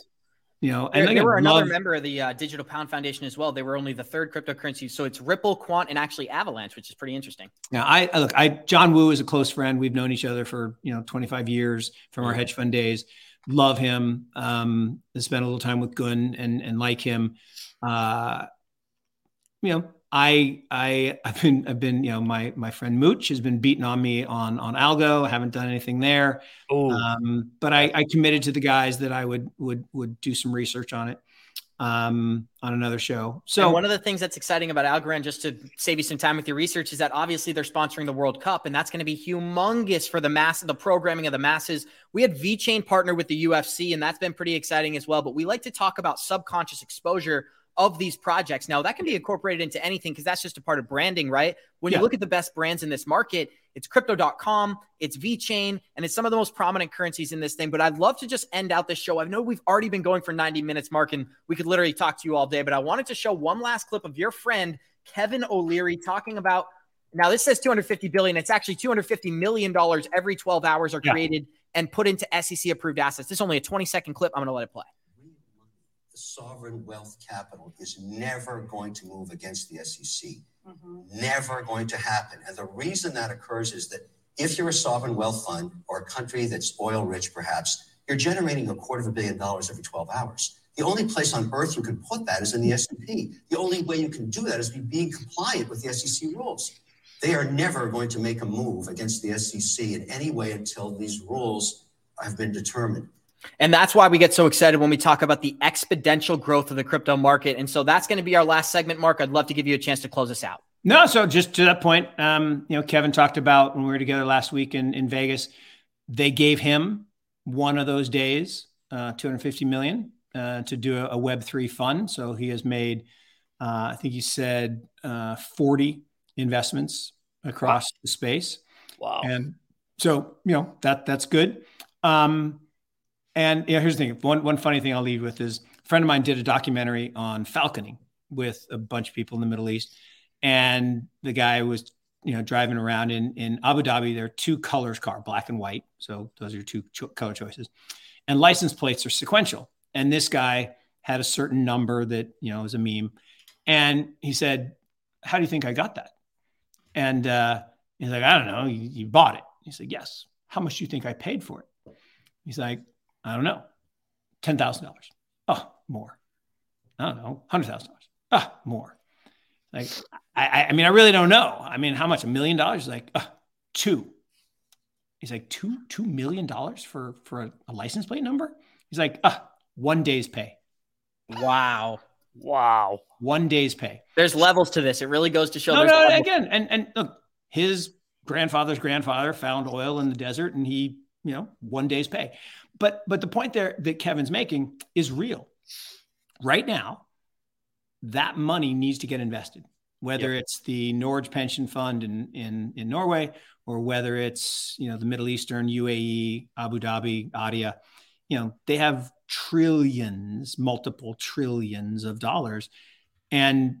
You know, and there, there were another member of the uh, Digital Pound Foundation as well. They were only the third cryptocurrency, so it's Ripple, Quant, and actually Avalanche, which is pretty interesting. Yeah, I, I look. I John Wu is a close friend. We've known each other for you know 25 years from our hedge fund days. Love him. Um, spent a little time with Gun and and like him. Uh, you know, I I I've been I've been you know my my friend Mooch has been beating on me on on algo. I haven't done anything there. Um, but I, I committed to the guys that I would would would do some research on it um, on another show. So and one of the things that's exciting about Algorand, just to save you some time with your research, is that obviously they're sponsoring the World Cup, and that's going to be humongous for the mass, the programming of the masses. We had VeChain partner with the UFC, and that's been pretty exciting as well. But we like to talk about subconscious exposure of these projects. Now, that can be incorporated into anything because that's just a part of branding, right? When yeah. you look at the best brands in this market, it's crypto.com, it's VeChain, and it's some of the most prominent currencies in this thing. But I'd love to just end out this show. I know we've already been going for 90 minutes, Mark, and we could literally talk to you all day, but I wanted to show one last clip of your friend, Kevin O'Leary, talking about now this says 250 billion. It's actually 250 million dollars every 12 hours are created yeah. and put into SEC approved assets. This is only a 20 second clip. I'm going to let it play the sovereign wealth capital is never going to move against the SEC. Mm-hmm. Never going to happen. And the reason that occurs is that if you're a sovereign wealth fund or a country that's oil rich, perhaps, you're generating a quarter of a billion dollars every 12 hours. The only place on earth you can put that is in the S&P. The only way you can do that is be being compliant with the SEC rules. They are never going to make a move against the SEC in any way until these rules have been determined. And that's why we get so excited when we talk about the exponential growth of the crypto market. And so that's going to be our last segment, Mark. I'd love to give you a chance to close us out. No, so just to that point, um, you know, Kevin talked about when we were together last week in, in Vegas, they gave him one of those days, uh, 250 million uh, to do a, a Web3 fund. So he has made, uh, I think he said uh, 40 investments across wow. the space. Wow. And so, you know, that that's good. Um, and yeah, here's the thing. One one funny thing I'll leave with is a friend of mine did a documentary on falconing with a bunch of people in the Middle East, and the guy was you know driving around in in Abu Dhabi. There are two colors car, black and white. So those are your two cho- color choices, and license plates are sequential. And this guy had a certain number that you know was a meme, and he said, "How do you think I got that?" And uh, he's like, "I don't know. You, you bought it." He said, "Yes." How much do you think I paid for it? He's like, I don't know, ten thousand dollars. Oh, more. I don't know, hundred thousand dollars. Ah, oh, more. Like, I, I mean, I really don't know. I mean, how much? A million dollars? Like, uh, two. He's like, two, two million dollars for for a, a, license plate number. He's like, ah, one day's pay. Wow. Wow. One day's pay. There's levels to this. It really goes to show. No, no, again, and and look, his grandfather's grandfather found oil in the desert, and he, you know, one day's pay. But but the point there that Kevin's making is real. Right now, that money needs to get invested. Whether yep. it's the Norge pension fund in, in in Norway or whether it's you know the Middle Eastern, UAE, Abu Dhabi, ADIA, you know they have trillions, multiple trillions of dollars, and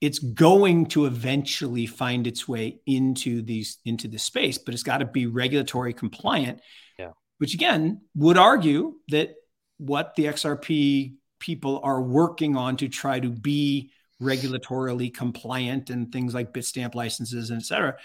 it's going to eventually find its way into these into the space, but it's got to be regulatory compliant. Yeah. Which again would argue that what the XRP people are working on to try to be regulatorily compliant and things like Bitstamp licenses and et cetera,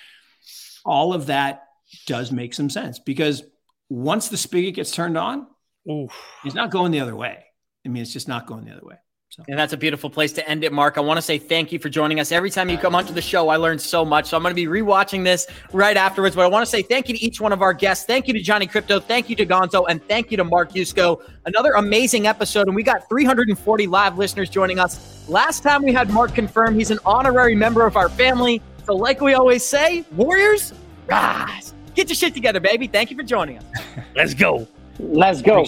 all of that does make some sense because once the spigot gets turned on, Oof. it's not going the other way. I mean, it's just not going the other way. So. And that's a beautiful place to end it, Mark. I want to say thank you for joining us. Every time you come onto the show, I learned so much. So I'm going to be rewatching this right afterwards. But I want to say thank you to each one of our guests. Thank you to Johnny Krypto. Thank you to Gonzo. And thank you to Mark Yusko. Another amazing episode. And we got 340 live listeners joining us. Last time we had Mark confirm he's an honorary member of our family. So, like we always say, Warriors, rise. Get your shit together, baby. Thank you for joining us. <laughs> Let's go. Let's go.